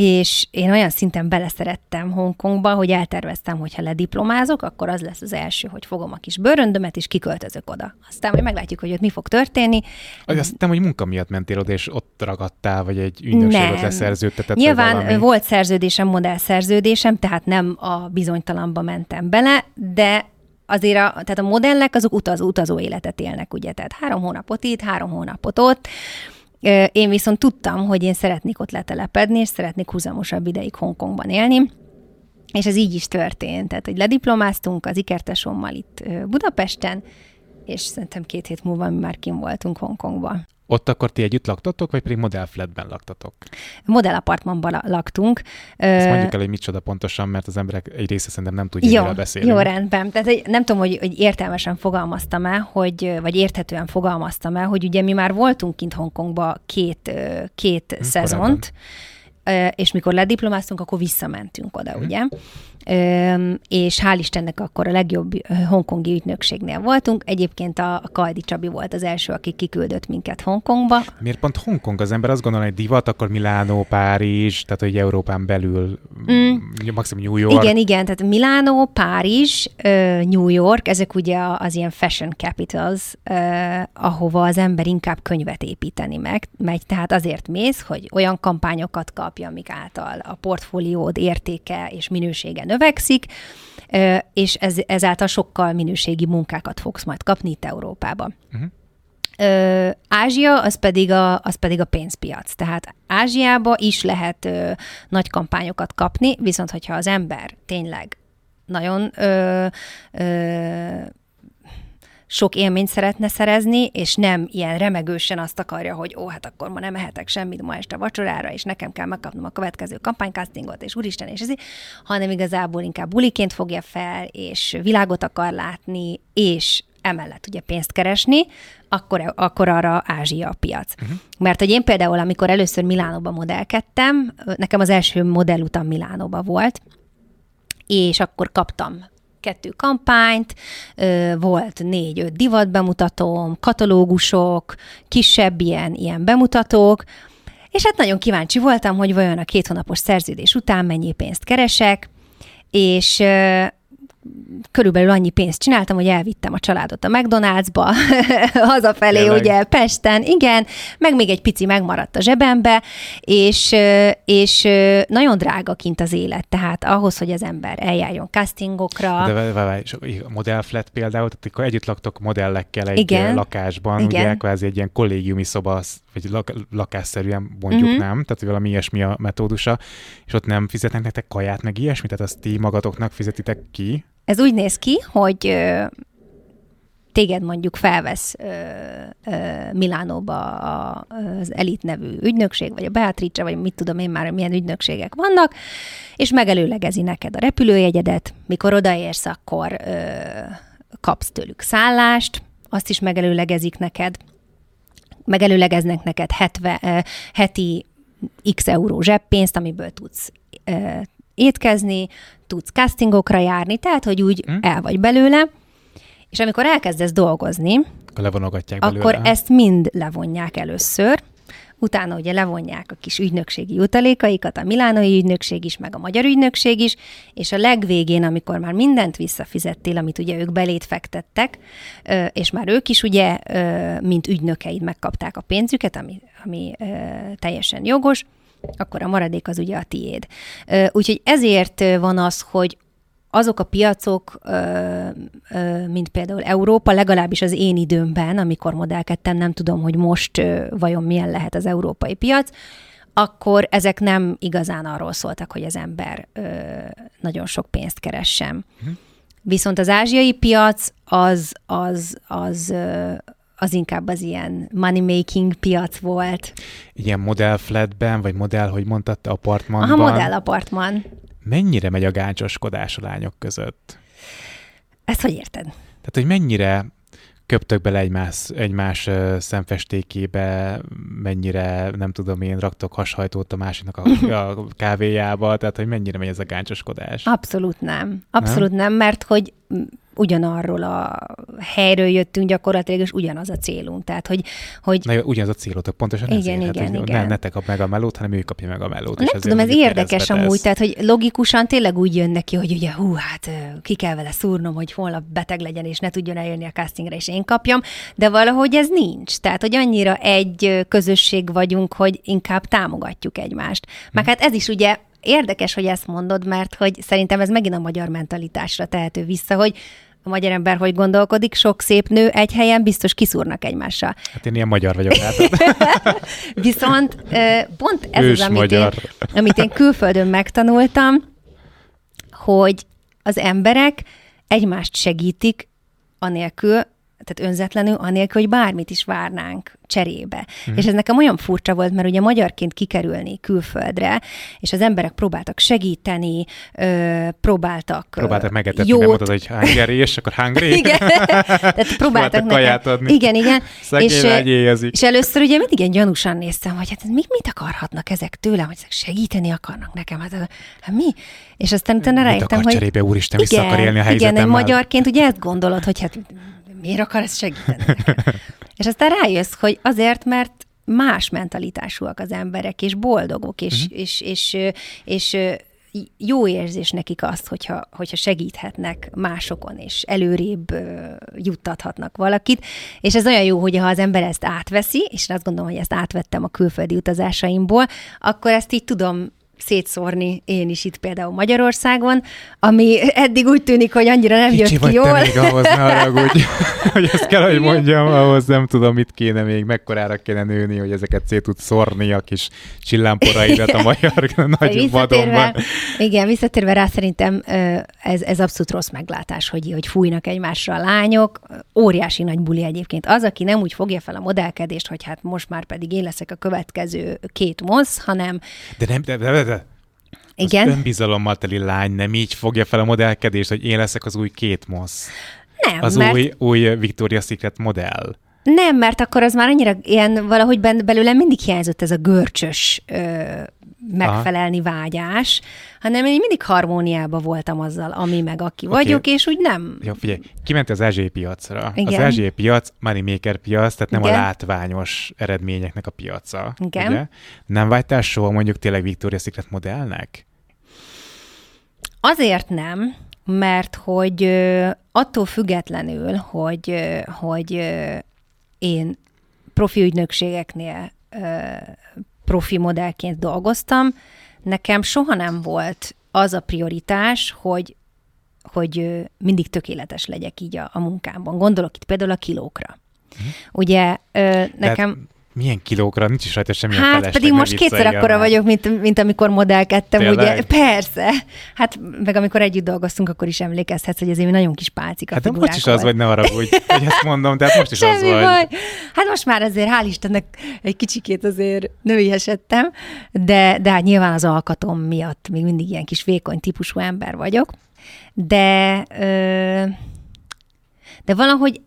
és én olyan szinten beleszerettem Hongkongba, hogy elterveztem, hogy ha lediplomázok, akkor az lesz az első, hogy fogom a kis bőröndömet, és kiköltözök oda. Aztán majd meglátjuk, hogy ott mi fog történni. Azt nem, hogy munka miatt mentél oda, és ott ragadtál, vagy egy ügynökséget leszerződtetett. Nyilván volt szerződésem, modellszerződésem, tehát nem a bizonytalanba mentem bele, de azért a, tehát a modellek azok utazó, utazó életet élnek, ugye, tehát három hónapot itt, három hónapot ott, én viszont tudtam, hogy én szeretnék ott letelepedni, és szeretnék húzamosabb ideig Hongkongban élni, és ez így is történt. Tehát, hogy lediplomáztunk az ikertesommal itt Budapesten, és szerintem két hét múlva mi már kim voltunk Hongkongban. Ott akkor ti együtt laktatok, vagy pedig modellflatben laktatok? Modellapartmanban laktunk. Ezt mondjuk el, hogy micsoda pontosan, mert az emberek egy része szerintem nem tudja, jó, miről beszélni. Jó, rendben. Tehát nem tudom, hogy, hogy értelmesen fogalmaztam el, hogy, vagy érthetően fogalmaztam el, hogy ugye mi már voltunk kint Hongkongba két, két hm, szezont, korábban. és mikor lediplomáztunk, akkor visszamentünk oda, hm. ugye? És hál' Istennek akkor a legjobb hongkongi ügynökségnél voltunk. Egyébként a, Kajdi Csabi volt az első, aki kiküldött minket Hongkongba. Miért pont Hongkong? Az ember azt gondolja, hogy divat, akkor Milánó, Párizs, tehát hogy Európán belül mm. maximum New York. Igen, igen, tehát Milánó, Párizs, New York, ezek ugye az ilyen fashion capitals, ahova az ember inkább könyvet építeni meg, megy, tehát azért mész, hogy olyan kampányokat kapja, amik által a portfóliód értéke és minősége növekszik, és ez, ezáltal sokkal minőségi munkákat fogsz majd kapni itt Európában. Uh-huh. Ázsia az pedig, a, az pedig a pénzpiac. Tehát Ázsiába is lehet ö, nagy kampányokat kapni, viszont hogyha az ember tényleg nagyon ö, ö, sok élményt szeretne szerezni, és nem ilyen remegősen azt akarja, hogy ó, hát akkor ma nem ehetek semmit ma este vacsorára, és nekem kell megkapnom a következő kampánycastingot, és úristen, és ez, hanem igazából inkább buliként fogja fel, és világot akar látni, és emellett ugye pénzt keresni, akkor, akkor arra Ázsia a piac. Uh-huh. Mert hogy én például, amikor először Milánóba modellkedtem, nekem az első modellutam Milánóba volt, és akkor kaptam kettő kampányt, volt négy-öt divat bemutatom, katalógusok, kisebb ilyen, ilyen bemutatók, és hát nagyon kíváncsi voltam, hogy vajon a két hónapos szerződés után mennyi pénzt keresek, és körülbelül annyi pénzt csináltam, hogy elvittem a családot a McDonald'sba, [LAUGHS] hazafelé Tényleg? ugye Pesten, igen, meg még egy pici megmaradt a zsebembe, és, és nagyon drága kint az élet, tehát ahhoz, hogy az ember eljárjon castingokra. De várj, a modellflat például, tehát akkor együtt laktok modellekkel egy igen. lakásban, igen. ugye kvázi egy ilyen kollégiumi szoba, vagy lak, lakásszerűen mondjuk uh-huh. nem, tehát valami ilyesmi a metódusa, és ott nem fizetnek nektek kaját, meg ilyesmit, tehát azt ti magatoknak fizetitek ki? Ez úgy néz ki, hogy ö, téged mondjuk felvesz ö, ö, Milánóba a, az Elit nevű ügynökség, vagy a Beatrice, vagy mit tudom én már, milyen ügynökségek vannak, és megelőlegezi neked a repülőjegyedet, mikor odaérsz, akkor ö, kapsz tőlük szállást, azt is megelőlegezik neked, megelőlegeznek neked hetve, ö, heti x euró zseppénzt, amiből tudsz étkezni, tudsz castingokra járni, tehát, hogy úgy hm? el vagy belőle, és amikor elkezdesz dolgozni, akkor levonogatják belőle. Akkor ezt mind levonják először, utána ugye levonják a kis ügynökségi jutalékaikat, a milánoi ügynökség is, meg a magyar ügynökség is, és a legvégén, amikor már mindent visszafizettél, amit ugye ők belét fektettek, és már ők is ugye, mint ügynökeid megkapták a pénzüket, ami, ami teljesen jogos, akkor a maradék az ugye a tiéd. Úgyhogy ezért van az, hogy azok a piacok, mint például Európa, legalábbis az én időmben, amikor modellkedtem, nem tudom, hogy most vajon milyen lehet az európai piac, akkor ezek nem igazán arról szóltak, hogy az ember nagyon sok pénzt keressen. Uh-huh. Viszont az ázsiai piac az, az, az, az inkább az ilyen money-making piac volt. Ilyen modell flatben, vagy modell, hogy mondtad, apartmanban. Aha, modell apartman. Mennyire megy a gácsoskodás a lányok között? Ezt hogy érted? Tehát, hogy mennyire köptök bele egymás, egymás szemfestékébe, mennyire, nem tudom én, raktok hashajtót a másiknak a, [LAUGHS] a kávéjába, tehát hogy mennyire megy ez a gáncsoskodás? Abszolút nem. Abszolút nem, nem mert hogy ugyanarról a helyről jöttünk gyakorlatilag, és ugyanaz a célunk. Tehát, hogy, hogy... Na jó, ugyanaz a célotok, pontosan igen, ezért. Igen, hát, igen. Ne, ne te kap meg a melót, hanem ő kapja meg a melót. Nem tudom, ez érdekes amúgy, tehát, hogy logikusan tényleg úgy jön neki, hogy ugye, hú, hát ki kell vele szúrnom, hogy holnap beteg legyen, és ne tudjon eljönni a castingre, és én kapjam, de valahogy ez nincs. Tehát, hogy annyira egy közösség vagyunk, hogy inkább támogatjuk egymást. Meg hm. hát ez is ugye érdekes, hogy ezt mondod, mert hogy szerintem ez megint a magyar mentalitásra tehető vissza, hogy a magyar ember hogy gondolkodik, sok szép nő egy helyen biztos kiszúrnak egymással. Hát én ilyen magyar vagyok. Hát. [LAUGHS] Viszont pont ez Ős az, amit én, amit én külföldön megtanultam, hogy az emberek egymást segítik, anélkül, tehát önzetlenül, anélkül, hogy bármit is várnánk cserébe. Mm. És ez nekem olyan furcsa volt, mert ugye magyarként kikerülni külföldre, és az emberek próbáltak segíteni, ö, próbáltak Próbáltak megetetni, jót... nem mondod, hogy hungary, és akkor hungry. [LAUGHS] igen, tehát [LAUGHS] próbáltak nekem... adni. Igen, igen. és, és először ugye mindig ilyen gyanúsan néztem, hogy hát mit, mit akarhatnak ezek tőlem, hogy ezek segíteni akarnak nekem, hát, hát mi? És aztán utána rájöttem, hogy... cserébe, úristen, igen, vissza akar élni a helyzetemmel. Igen, magyarként ugye ezt gondolod, hogy hát miért akar ez segíteni? És aztán rájössz, hogy azért, mert más mentalitásúak az emberek, és boldogok, és, uh-huh. és, és, és, és jó érzés nekik azt, hogyha, hogyha segíthetnek másokon, és előrébb juttathatnak valakit. És ez olyan jó, hogy ha az ember ezt átveszi, és azt gondolom, hogy ezt átvettem a külföldi utazásaimból, akkor ezt így tudom szétszórni én is itt például Magyarországon, ami eddig úgy tűnik, hogy annyira nem Kicsi jött ki jól. Te még ahhoz ne haragudj, [LAUGHS] hogy ezt kell, hogy mondjam, ahhoz nem tudom, mit kéne még, mekkorára kéne nőni, hogy ezeket szét tud szórni a kis csillámporaidat a magyar [LAUGHS] nagy vadonban. Igen, visszatérve rá szerintem ez, ez abszolút rossz meglátás, hogy, hogy fújnak egymásra a lányok. Óriási nagy buli egyébként. Az, aki nem úgy fogja fel a modellkedést, hogy hát most már pedig én leszek a következő két mosz, hanem... De nem, de, de, de igen. Az önbizalommal teli lány nem így fogja fel a modellkedést, hogy én leszek az új két mosz. Nem, Az mert... új, új Victoria's Secret modell. Nem, mert akkor az már annyira ilyen, valahogy belőle mindig hiányzott ez a görcsös ö, megfelelni Aha. vágyás, hanem én mindig harmóniában voltam azzal, ami meg aki okay. vagyok, és úgy nem... Jó, figyelj, kiment az Erzsé piacra. Igen. Az Erzsé piac money maker piac, tehát nem Igen. a látványos eredményeknek a piaca. Igen. Ugye? Nem vágytál soha mondjuk tényleg Victoria's Secret modellnek? Azért nem, mert hogy attól függetlenül, hogy, hogy én profi ügynökségeknél profi modellként dolgoztam, nekem soha nem volt az a prioritás, hogy hogy mindig tökéletes legyek így a, a munkámban. Gondolok itt például a kilókra. Uh-huh. Ugye nekem... De milyen kilókra? Nincs is rajta semmilyen Hát felesleg, pedig most kétszer akkora vagyok, mint, mint amikor modellkedtem, Tényleg? ugye? Persze. Hát meg amikor együtt dolgoztunk, akkor is emlékezhetsz, hogy azért nagyon kis pálcika Hát most is az vagy, ne arra [LAUGHS] hogy ezt mondom, tehát most is Semmi az vagy. Baj. Hát most már azért, hál' Istennek egy kicsikét azért nőiesedtem, de, de hát nyilván az alkatom miatt még mindig ilyen kis vékony típusú ember vagyok. De, de valahogy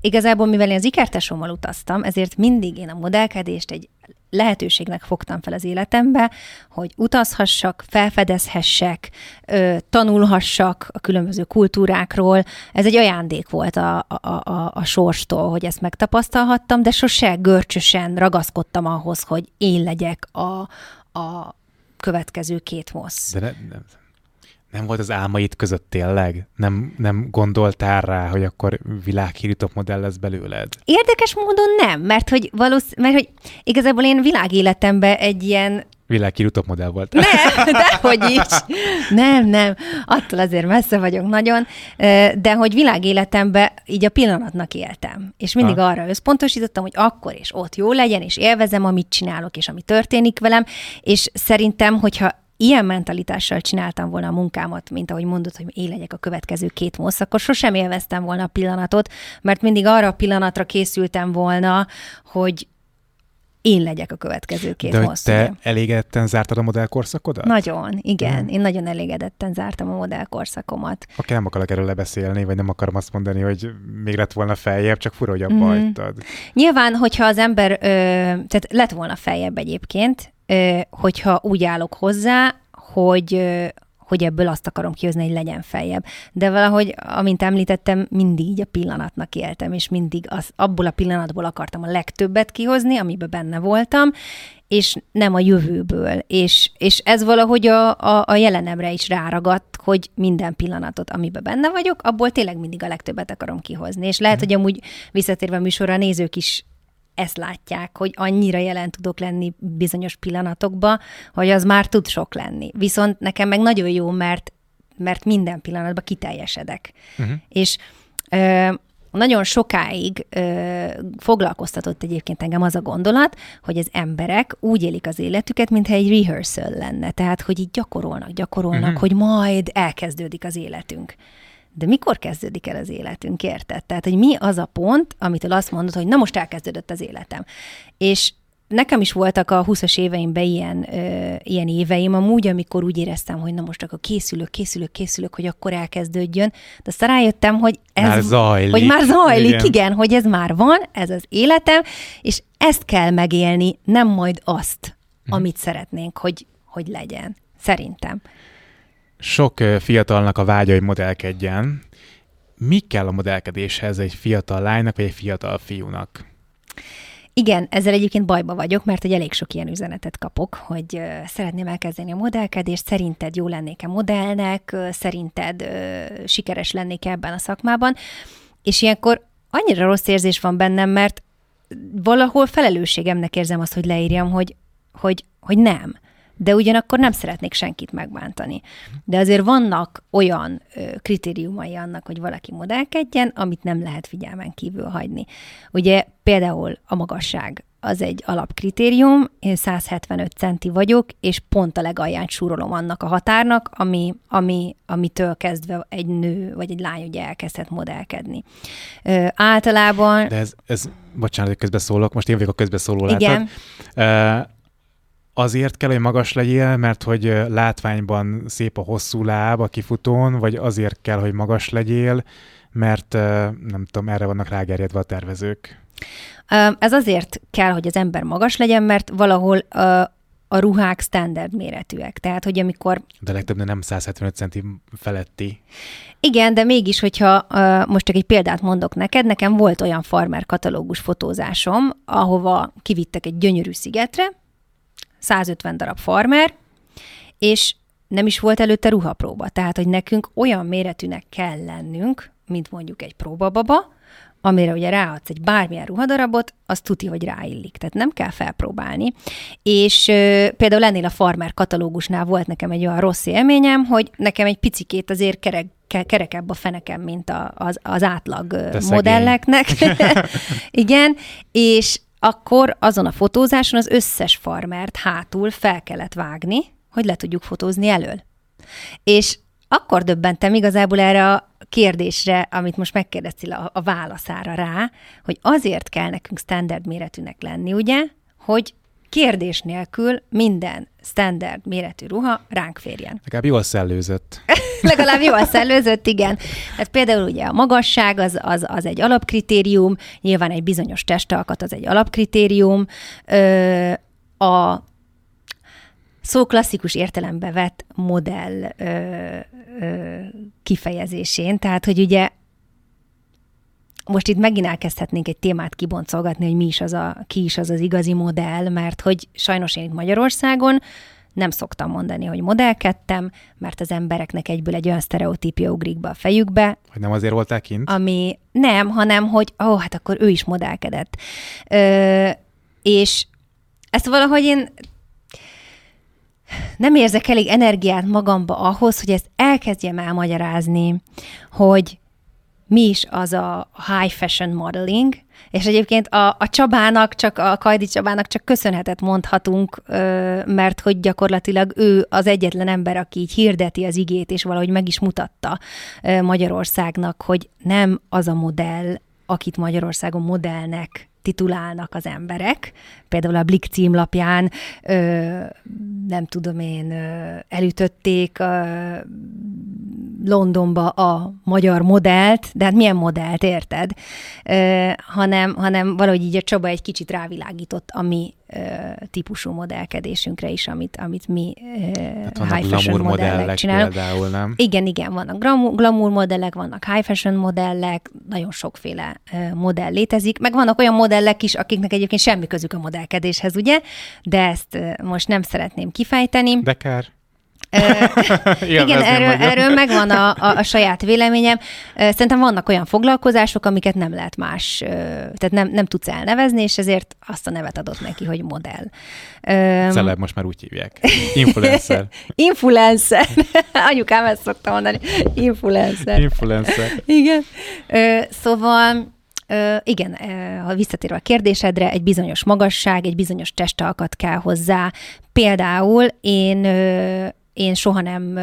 Igazából, mivel én az ikertesommal utaztam, ezért mindig én a modellkedést egy lehetőségnek fogtam fel az életembe, hogy utazhassak, felfedezhessek, tanulhassak a különböző kultúrákról. Ez egy ajándék volt a, a, a, a sorstól, hogy ezt megtapasztalhattam, de sose görcsösen ragaszkodtam ahhoz, hogy én legyek a, a következő két mosz. De ne, nem, nem volt az álmaid között tényleg? Nem, nem gondoltál rá, hogy akkor világhírű modell lesz belőled? Érdekes módon nem, mert hogy valósz, mert hogy igazából én világéletemben egy ilyen Világhírű modell volt. Nem, dehogy is. Nem, nem. Attól azért messze vagyok nagyon, de hogy világéletemben így a pillanatnak éltem. És mindig ha. arra összpontosítottam, hogy akkor és ott jó legyen, és élvezem, amit csinálok, és ami történik velem, és szerintem, hogyha ilyen mentalitással csináltam volna a munkámat, mint ahogy mondod, hogy én legyek a következő két mosz, akkor sosem élveztem volna a pillanatot, mert mindig arra a pillanatra készültem volna, hogy én legyek a következő két De hosszú te elégedetten zártad a modellkorszakodat? Nagyon, igen. Mhm. Én nagyon elégedetten zártam a modellkorszakomat. Oké, nem akarok erről lebeszélni, vagy nem akarom azt mondani, hogy még lett volna feljebb, csak fura, hogy abba hagytad. Nyilván, hogyha az ember, ö, tehát lett volna feljebb egyébként, hogyha úgy állok hozzá, hogy, hogy ebből azt akarom kihozni, hogy legyen feljebb. De valahogy, amint említettem, mindig a pillanatnak éltem, és mindig az, abból a pillanatból akartam a legtöbbet kihozni, amiben benne voltam, és nem a jövőből. És, és ez valahogy a, a, a jelenemre is ráragadt, hogy minden pillanatot, amiben benne vagyok, abból tényleg mindig a legtöbbet akarom kihozni. És lehet, hogy amúgy visszatérve a műsorra a nézők is ezt látják, hogy annyira jelen tudok lenni bizonyos pillanatokba, hogy az már tud sok lenni. Viszont nekem meg nagyon jó, mert, mert minden pillanatban kiteljesedek. Uh-huh. És ö, nagyon sokáig ö, foglalkoztatott egyébként engem az a gondolat, hogy az emberek úgy élik az életüket, mintha egy rehearsal lenne. Tehát, hogy így gyakorolnak, gyakorolnak, uh-huh. hogy majd elkezdődik az életünk. De mikor kezdődik el az életünk, érted? Tehát, hogy mi az a pont, amitől azt mondod, hogy na most elkezdődött az életem. És nekem is voltak a 20-as éveimben ilyen, ö, ilyen éveim, amúgy, amikor úgy éreztem, hogy na most akkor készülök, készülök, készülök, hogy akkor elkezdődjön. De aztán rájöttem, hogy ez... Már zajlik. Hogy már zajlik, igen. Igen. hogy ez már van, ez az életem, és ezt kell megélni, nem majd azt, amit szeretnénk, hogy, hogy legyen. Szerintem. Sok fiatalnak a vágya, hogy modellkedjen. Mi kell a modellkedéshez egy fiatal lánynak, vagy egy fiatal fiúnak? Igen, ezzel egyébként bajba vagyok, mert hogy elég sok ilyen üzenetet kapok, hogy ö, szeretném elkezdeni a modellkedést, szerinted jó lennék-e modellnek, szerinted sikeres lennék ebben a szakmában, és ilyenkor annyira rossz érzés van bennem, mert valahol felelősségemnek érzem azt, hogy leírjam, hogy, hogy, hogy nem. De ugyanakkor nem szeretnék senkit megbántani. De azért vannak olyan ö, kritériumai annak, hogy valaki modellkedjen, amit nem lehet figyelmen kívül hagyni. Ugye például a magasság az egy alapkritérium, én 175 centi vagyok, és pont a legalján súrolom annak a határnak, ami, ami, amitől kezdve egy nő vagy egy lány ugye elkezdhet modellkedni. Ö, általában... De ez, ez, bocsánat, hogy közbeszólok, most én vagyok a közbeszóló, Igen. látod? Uh, azért kell, hogy magas legyél, mert hogy látványban szép a hosszú láb a kifutón, vagy azért kell, hogy magas legyél, mert nem tudom, erre vannak rágerjedve a tervezők. Ez azért kell, hogy az ember magas legyen, mert valahol ö, a ruhák standard méretűek. Tehát, hogy amikor De legtöbbnél nem 175 centi feletti. Igen, de mégis, hogyha most csak egy példát mondok neked, nekem volt olyan farmer katalógus fotózásom, ahova kivittek egy gyönyörű szigetre, 150 darab farmer, és nem is volt előtte ruhapróba. Tehát, hogy nekünk olyan méretűnek kell lennünk, mint mondjuk egy próbababa, amire ugye ráadsz egy bármilyen ruhadarabot, az tuti, hogy ráillik. Tehát nem kell felpróbálni. És ö, például ennél a farmer katalógusnál volt nekem egy olyan rossz élményem, hogy nekem egy picikét azért kerek, ke- kerekebb a fenekem, mint a, az, az átlag modelleknek. [LAUGHS] [LAUGHS] Igen, és akkor azon a fotózáson az összes farmert hátul fel kellett vágni, hogy le tudjuk fotózni elől. És akkor döbbentem igazából erre a kérdésre, amit most megkérdeztél a, a válaszára rá, hogy azért kell nekünk standard méretűnek lenni, ugye, hogy kérdés nélkül minden standard méretű ruha ránk férjen. Legalább jól szellőzött. [LAUGHS] Legalább jól szellőzött, igen. Hát például ugye a magasság az, az, az egy alapkritérium, nyilván egy bizonyos testalkat az egy alapkritérium, ö, a szó klasszikus értelembe vett modell ö, ö, kifejezésén, tehát hogy ugye most itt megint elkezdhetnénk egy témát kiboncolgatni, hogy mi is az a, ki is az az igazi modell, mert hogy sajnos én itt Magyarországon nem szoktam mondani, hogy modellkedtem, mert az embereknek egyből egy olyan sztereotípia ugrik be a fejükbe, Hogy nem azért voltál kint? ami nem, hanem hogy ó, hát akkor ő is modellkedett. Ö, és ezt valahogy én nem érzek elég energiát magamba ahhoz, hogy ezt elkezdjem elmagyarázni, hogy mi is az a high fashion modeling, és egyébként a, a Csabának, csak a Kajdi Csabának csak köszönhetet mondhatunk, mert hogy gyakorlatilag ő az egyetlen ember, aki így hirdeti az igét, és valahogy meg is mutatta Magyarországnak, hogy nem az a modell, akit Magyarországon modellnek titulálnak az emberek. Például a Blick címlapján, ö, nem tudom én, ö, elütötték ö, Londonba a magyar modellt, de hát milyen modellt, érted? Ö, hanem, hanem valahogy így a Csaba egy kicsit rávilágított a mi ö, típusú modellkedésünkre is, amit, amit mi ö, Hát high fashion modellek modellek csinálunk. például, nem? Igen, igen, vannak glamour, glamour modellek, vannak high fashion modellek, nagyon sokféle ö, modell létezik, meg vannak olyan modellek is, akiknek egyébként semmi közük a modellkedéshez, ugye? De ezt ö, most nem szeretném kifejteni. De kár. [LAUGHS] Igen, erről, erről megvan a, a, a saját véleményem. Szerintem vannak olyan foglalkozások, amiket nem lehet más, tehát nem, nem tudsz elnevezni, és ezért azt a nevet adott neki, hogy modell. Celeb most már úgy hívják. Influencer. [LAUGHS] Influencer. [LAUGHS] Anyukám ezt szokta mondani. Influencer. Influencer. Igen. Szóval, igen, ha visszatérve a kérdésedre, egy bizonyos magasság, egy bizonyos testalkat kell hozzá. Például én én soha nem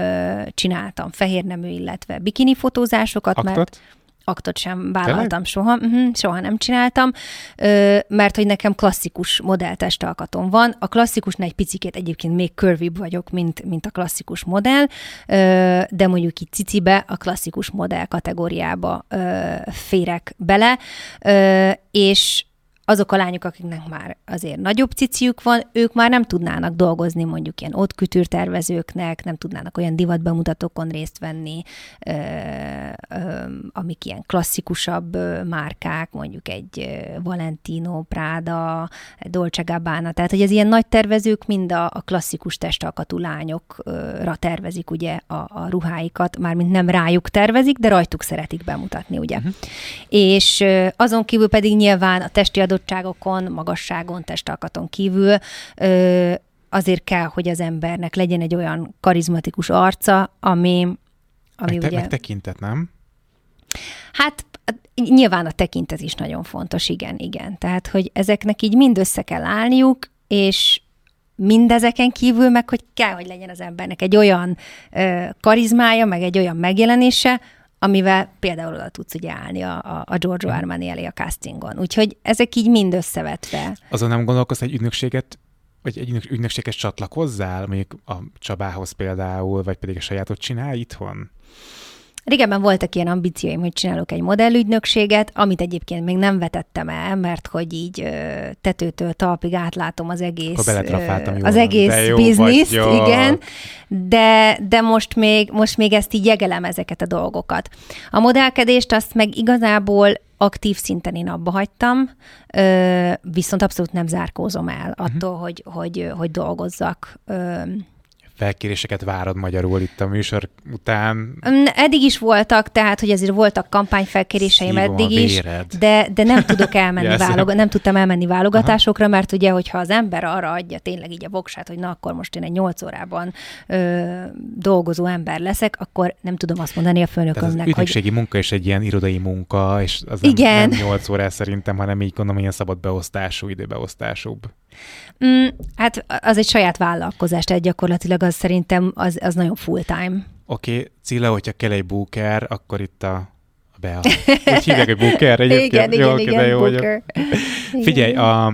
csináltam fehérnemű, illetve bikini fotózásokat, mert Aktot? sem vállaltam soha, uh-huh, soha nem csináltam, ö, mert hogy nekem klasszikus modelltestalkatom van. A klasszikusnál egy picikét egyébként még curvibb vagyok, mint, mint a klasszikus modell, ö, de mondjuk itt cicibe a klasszikus modell kategóriába ö, férek bele, ö, és azok a lányok, akiknek már azért nagyobb ciciük van, ők már nem tudnának dolgozni mondjuk ilyen ott tervezőknek, nem tudnának olyan divatbemutatókon részt venni, ö, ö, amik ilyen klasszikusabb márkák, mondjuk egy Valentino, Prada, Dolce Gabbana, tehát hogy az ilyen nagy tervezők mind a, a klasszikus testalkatú lányokra tervezik ugye a, a ruháikat, mármint nem rájuk tervezik, de rajtuk szeretik bemutatni, ugye. Uh-huh. És azon kívül pedig nyilván a testi adottságokon, magasságon, testalkaton kívül ö, azért kell, hogy az embernek legyen egy olyan karizmatikus arca, ami, ami Meg, te, ugye... meg tekintet, nem? Hát nyilván a tekintet is nagyon fontos, igen, igen. Tehát, hogy ezeknek így mind össze kell állniuk, és mindezeken kívül meg, hogy kell, hogy legyen az embernek egy olyan ö, karizmája, meg egy olyan megjelenése, amivel például oda tudsz ugye állni a, a, a Giorgio Armani elé a castingon. Úgyhogy ezek így mind összevetve. Azon nem gondolkozz, egy ügynökséget vagy egy ügynök- ügynökséghez csatlakozzál, mondjuk a Csabához például, vagy pedig a sajátot csinálj itthon? Régebben voltak ilyen ambícióim, hogy csinálok egy modellügynökséget, amit egyébként még nem vetettem el, mert hogy így tetőtől talpig átlátom az egész, az egész bizniszt, igen, de, de most, még, most még ezt így jegelem ezeket a dolgokat. A modellkedést azt meg igazából aktív szinten én abba hagytam, viszont abszolút nem zárkózom el attól, uh-huh. hogy, hogy, hogy dolgozzak Felkéréseket várod magyarul itt a műsor után. Eddig is voltak, tehát, hogy azért voltak kampányfelkéréseim Szívom eddig is, de, de nem tudok elmenni [LAUGHS] Jelzem. válog, nem tudtam elmenni válogatásokra, mert ugye, hogyha az ember arra adja tényleg így a voksát, hogy na akkor most én egy 8 órában ö, dolgozó ember leszek, akkor nem tudom azt mondani a Tehát az főnökömnek, hogy munka is egy ilyen irodai munka, és az nem, Igen. nem 8 órás szerintem, hanem így gondolom, ilyen szabad beosztású, időbeosztásúbb. Mm, hát az egy saját vállalkozás, tehát gyakorlatilag az szerintem az, az nagyon full time. Oké, okay, Cilla, hogyha kell egy booker, akkor itt a, Bea. Úgy hívják, hogy booker egyébként? Igen, igen, oké, igen, de jó. Booker. Igen, Figyelj, igen. a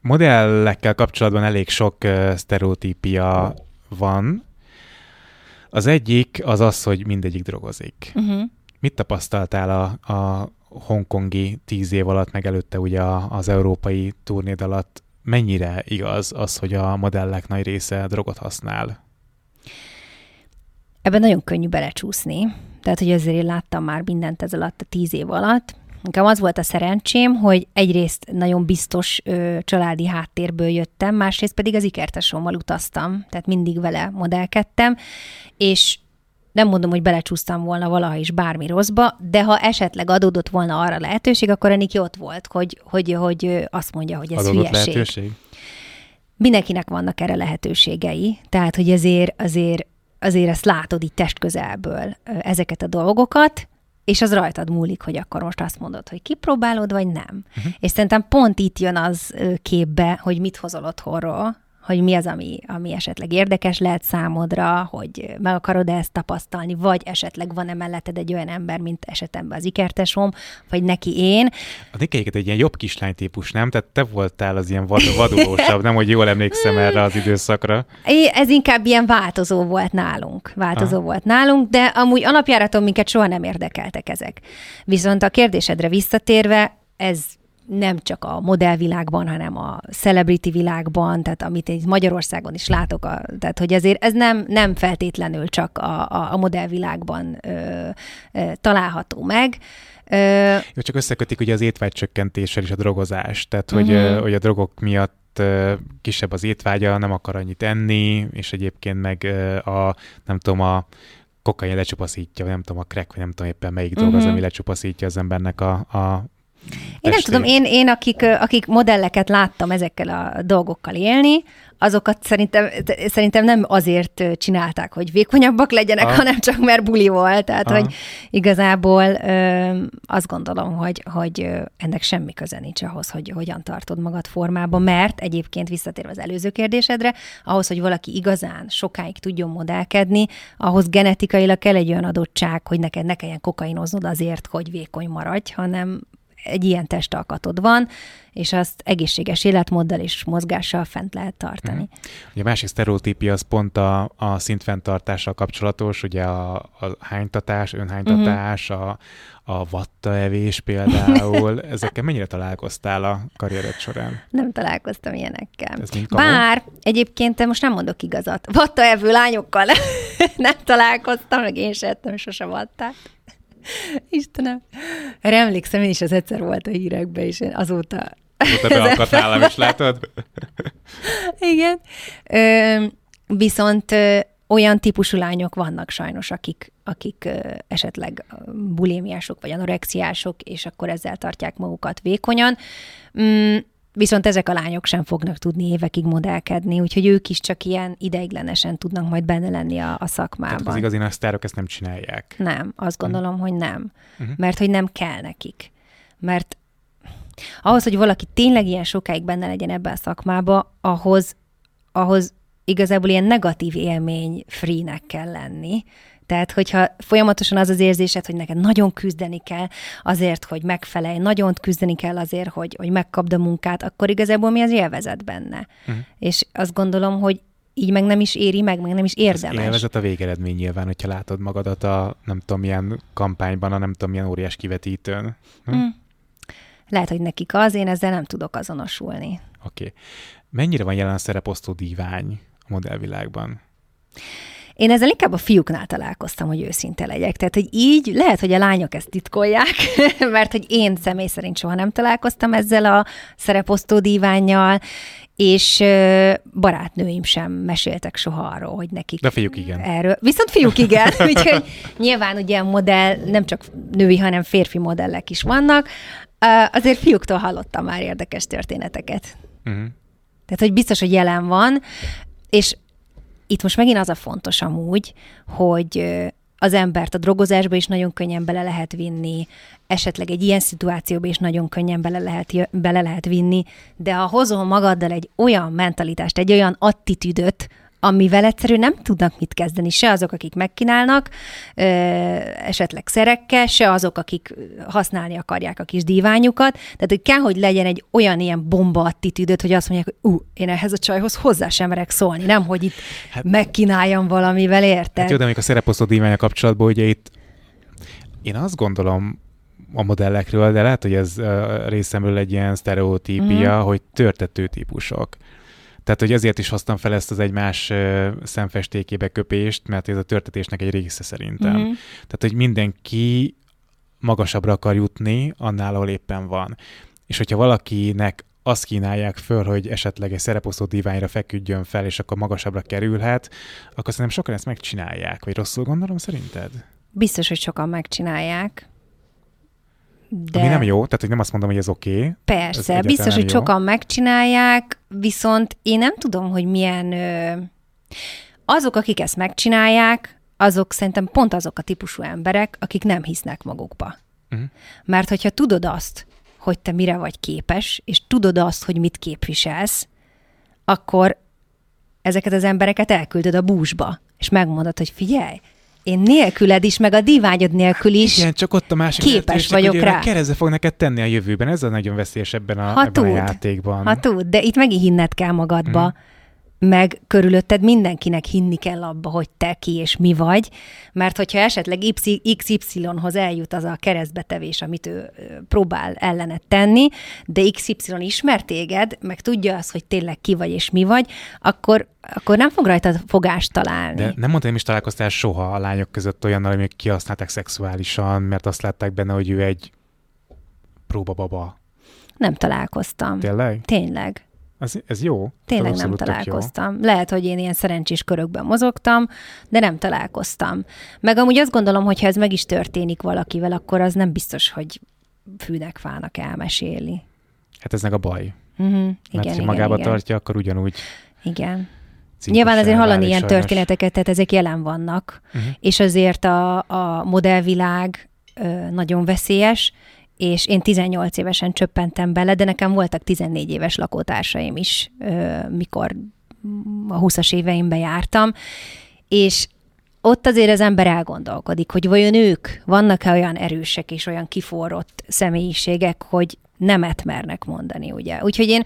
modellekkel kapcsolatban elég sok uh, sztereotípia van. Az egyik az az, hogy mindegyik drogozik. Uh-huh. Mit tapasztaltál a, a hongkongi tíz év alatt, meg előtte ugye az európai turnéd alatt? Mennyire igaz az, hogy a modellek nagy része drogot használ? Ebben nagyon könnyű belecsúszni. Tehát, hogy azért én láttam már mindent ez alatt a tíz év alatt. Nekem az volt a szerencsém, hogy egyrészt nagyon biztos ö, családi háttérből jöttem, másrészt pedig az ikertesómmal utaztam, tehát mindig vele modellkedtem, és nem mondom, hogy belecsúsztam volna valaha is bármi rosszba, de ha esetleg adódott volna arra lehetőség, akkor a Niki ott volt, hogy, hogy, hogy azt mondja, hogy ez Adódott hülyeség lehetőség? mindenkinek vannak erre lehetőségei, tehát hogy azért, azért, azért ezt látod így testközelből ezeket a dolgokat, és az rajtad múlik, hogy akkor most azt mondod, hogy kipróbálod, vagy nem. Uh-huh. És szerintem pont itt jön az képbe, hogy mit hozol otthonról, hogy mi az, ami, ami esetleg érdekes lehet számodra, hogy meg akarod ezt tapasztalni, vagy esetleg van-e melletted egy olyan ember, mint esetemben az ikertesom, vagy neki én. A Nikéket egy ilyen jobb kislány típus, nem? Tehát te voltál az ilyen vad- vadulósabb, nem, hogy jól emlékszem erre az időszakra. Ez inkább ilyen változó volt nálunk. Változó Aha. volt nálunk, de amúgy alapjáraton minket soha nem érdekeltek ezek. Viszont a kérdésedre visszatérve, ez nem csak a modellvilágban, hanem a celebrity világban, tehát amit én Magyarországon is látok, a, tehát hogy ezért ez nem, nem feltétlenül csak a, a, a modellvilágban ö, ö, található meg. Ö, Jó, csak összekötik ugye az étvágycsökkentéssel és a drogozás, tehát hogy, uh-huh. hogy a drogok miatt kisebb az étvágya, nem akar annyit enni, és egyébként meg a, nem tudom, a kokain lecsupaszítja, vagy nem tudom, a crack, vagy nem tudom éppen melyik uh-huh. dolog az, ami lecsupaszítja az embernek a, a én nem tudom, én, én akik, akik modelleket láttam ezekkel a dolgokkal élni, azokat szerintem, szerintem nem azért csinálták, hogy vékonyabbak legyenek, Aha. hanem csak mert buli volt. Tehát, Aha. hogy igazából ö, azt gondolom, hogy, hogy ennek semmi köze nincs ahhoz, hogy hogyan tartod magad formában, mert egyébként visszatérve az előző kérdésedre, ahhoz, hogy valaki igazán sokáig tudjon modellkedni, ahhoz genetikailag kell egy olyan adottság, hogy neked ne kelljen kokainoznod azért, hogy vékony maradj, hanem egy ilyen testalkatod van, és azt egészséges életmóddal és mozgással fent lehet tartani. Mm. Ugye a másik sztereotípia az pont a, a szintfenntartással kapcsolatos, ugye a, a hánytatás, önhánytatás, mm-hmm. a, a vattaevés például. [LAUGHS] Ezekkel mennyire találkoztál a karriered során? Nem találkoztam ilyenekkel. Ez Bár egyébként most nem mondok igazat. Vattaevő lányokkal [LAUGHS] nem találkoztam, meg én sem ettem sose vattát. [LAUGHS] Istenem. Erre emlékszem, én is az egyszer volt a hírekben, és én azóta... Azóta [LAUGHS] beakadt nálam is, látod? [LAUGHS] Igen. Ö, viszont ö, olyan típusú lányok vannak sajnos, akik, akik ö, esetleg bulémiások vagy anorexiások, és akkor ezzel tartják magukat vékonyan. Mm, Viszont ezek a lányok sem fognak tudni évekig modellkedni, úgyhogy ők is csak ilyen ideiglenesen tudnak majd benne lenni a, a szakmában. Tehát az igazi nagy sztárok ezt nem csinálják. Nem, azt gondolom, uh-huh. hogy nem. Uh-huh. Mert hogy nem kell nekik. Mert ahhoz, hogy valaki tényleg ilyen sokáig benne legyen ebben a szakmába, ahhoz, ahhoz igazából ilyen negatív élmény free-nek kell lenni. Tehát, hogyha folyamatosan az az érzésed, hogy neked nagyon küzdeni kell azért, hogy megfelelj, nagyon küzdeni kell azért, hogy, hogy megkapd a munkát, akkor igazából mi az élvezet benne. Uh-huh. És azt gondolom, hogy így meg nem is éri meg, meg nem is érdemes. Az élvezet a végeredmény nyilván, hogyha látod magadat a nem tudom milyen kampányban, a nem tudom milyen óriás kivetítőn. Hm? Mm. Lehet, hogy nekik az, én ezzel nem tudok azonosulni. Oké. Okay. Mennyire van jelen a szereposztó dívány a modellvilágban? Én ezzel inkább a fiúknál találkoztam, hogy őszinte legyek. Tehát, hogy így lehet, hogy a lányok ezt titkolják, [LAUGHS] mert hogy én személy szerint soha nem találkoztam ezzel a szereposztó díványjal, és barátnőim sem meséltek soha arról, hogy nekik... De fiúk igen. Erről. Viszont fiúk igen, [LAUGHS] úgyhogy nyilván ugye a modell nem csak női, hanem férfi modellek is vannak. Azért fiúktól hallottam már érdekes történeteket. Uh-huh. Tehát, hogy biztos, hogy jelen van, és itt most megint az a fontos amúgy, hogy az embert a drogozásba is nagyon könnyen bele lehet vinni, esetleg egy ilyen szituációba is nagyon könnyen bele lehet, bele lehet vinni, de ha hozol magaddal egy olyan mentalitást, egy olyan attitűdöt, amivel egyszerűen nem tudnak mit kezdeni, se azok, akik megkínálnak, esetleg szerekkel, se azok, akik használni akarják a kis díványukat. Tehát, hogy kell, hogy legyen egy olyan ilyen bomba attitűdöt, hogy azt mondják, hogy ú, én ehhez a csajhoz hozzá sem merek szólni, nem, hogy itt hát, megkínáljam valamivel, érted? Hát jó, de a szereposztó díványa kapcsolatban, ugye itt én azt gondolom, a modellekről, de lehet, hogy ez részemről egy ilyen sztereotípia, mm. hogy törtető típusok. Tehát, hogy ezért is hoztam fel ezt az egymás szemfestékébe köpést, mert ez a törtetésnek egy része szerintem. Mm-hmm. Tehát, hogy mindenki magasabbra akar jutni annál, ahol éppen van. És hogyha valakinek azt kínálják föl, hogy esetleg egy szereposztó diványra feküdjön fel, és akkor magasabbra kerülhet, akkor szerintem sokan ezt megcsinálják. Vagy rosszul gondolom szerinted? Biztos, hogy sokan megcsinálják. De... Ami nem jó, tehát hogy nem azt mondom, hogy ez oké. Okay. Persze, ez biztos, hogy jó. sokan megcsinálják, viszont én nem tudom, hogy milyen... Ö... Azok, akik ezt megcsinálják, azok szerintem pont azok a típusú emberek, akik nem hisznek magukba. Uh-huh. Mert hogyha tudod azt, hogy te mire vagy képes, és tudod azt, hogy mit képviselsz, akkor ezeket az embereket elküldöd a búzsba, és megmondod, hogy figyelj, én nélküled is, meg a divágyod nélkül is Igen, csak ott a másik képes vagyok rá. keresztbe fog neked tenni a jövőben. Ez a nagyon veszélyes ebben a, Ha ebben a tud. játékban. Ha tud, de itt megint hinned kell magadba, Mhm. Meg körülötted mindenkinek hinni kell abba, hogy te ki és mi vagy, mert hogyha esetleg XY-hoz eljut az a keresztbetevés, amit ő próbál ellenet tenni, de XY ismer téged, meg tudja azt, hogy tényleg ki vagy és mi vagy, akkor, akkor nem fog rajta fogást találni. De nem mondtam, nem is találkoztál soha a lányok között olyannal, amik kihasználták szexuálisan, mert azt látták benne, hogy ő egy próbababa. Nem találkoztam. Tényleg? Tényleg. Ez, ez jó? Tényleg Ez nem tök jó. találkoztam. Lehet, hogy én ilyen szerencsés körökben mozogtam, de nem találkoztam. Meg amúgy azt gondolom, hogy ha ez meg is történik valakivel, akkor az nem biztos, hogy fűnek fának elmesélni. Hát ez meg a baj. Uh-huh. Igen, Mert ha igen, magába igen. tartja, akkor ugyanúgy igen. Nyilván azért hallani ilyen sajnos. történeteket, tehát ezek jelen vannak, Uh-huh. és azért a, a modellvilág ö, nagyon veszélyes, és én 18 évesen csöppentem bele, de nekem voltak 14 éves lakótársaim is, mikor a 20-as éveimben jártam, és ott azért az ember elgondolkodik, hogy vajon ők vannak-e olyan erősek és olyan kiforrott személyiségek, hogy nemet mernek mondani, ugye. Úgyhogy én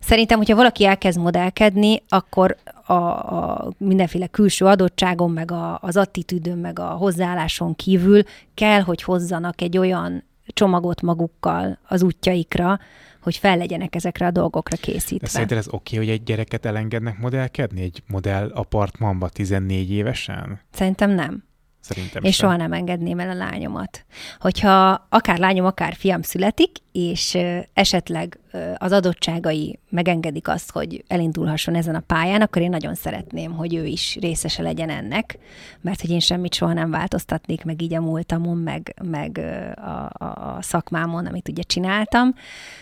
szerintem, hogyha valaki elkezd modellkedni, akkor a, a mindenféle külső adottságon, meg a, az attitűdön, meg a hozzáálláson kívül kell, hogy hozzanak egy olyan csomagot magukkal az útjaikra, hogy fel legyenek ezekre a dolgokra De készítve. szerinted ez oké, hogy egy gyereket elengednek modellkedni? Egy modell apartmanba 14 évesen? Szerintem nem. Szerintem Én sem. soha nem engedném el a lányomat. Hogyha akár lányom, akár fiam születik, és esetleg az adottságai megengedik azt, hogy elindulhasson ezen a pályán, akkor én nagyon szeretném, hogy ő is részese legyen ennek, mert hogy én semmit soha nem változtatnék meg így a múltamon, meg, meg a, a, a szakmámon, amit ugye csináltam,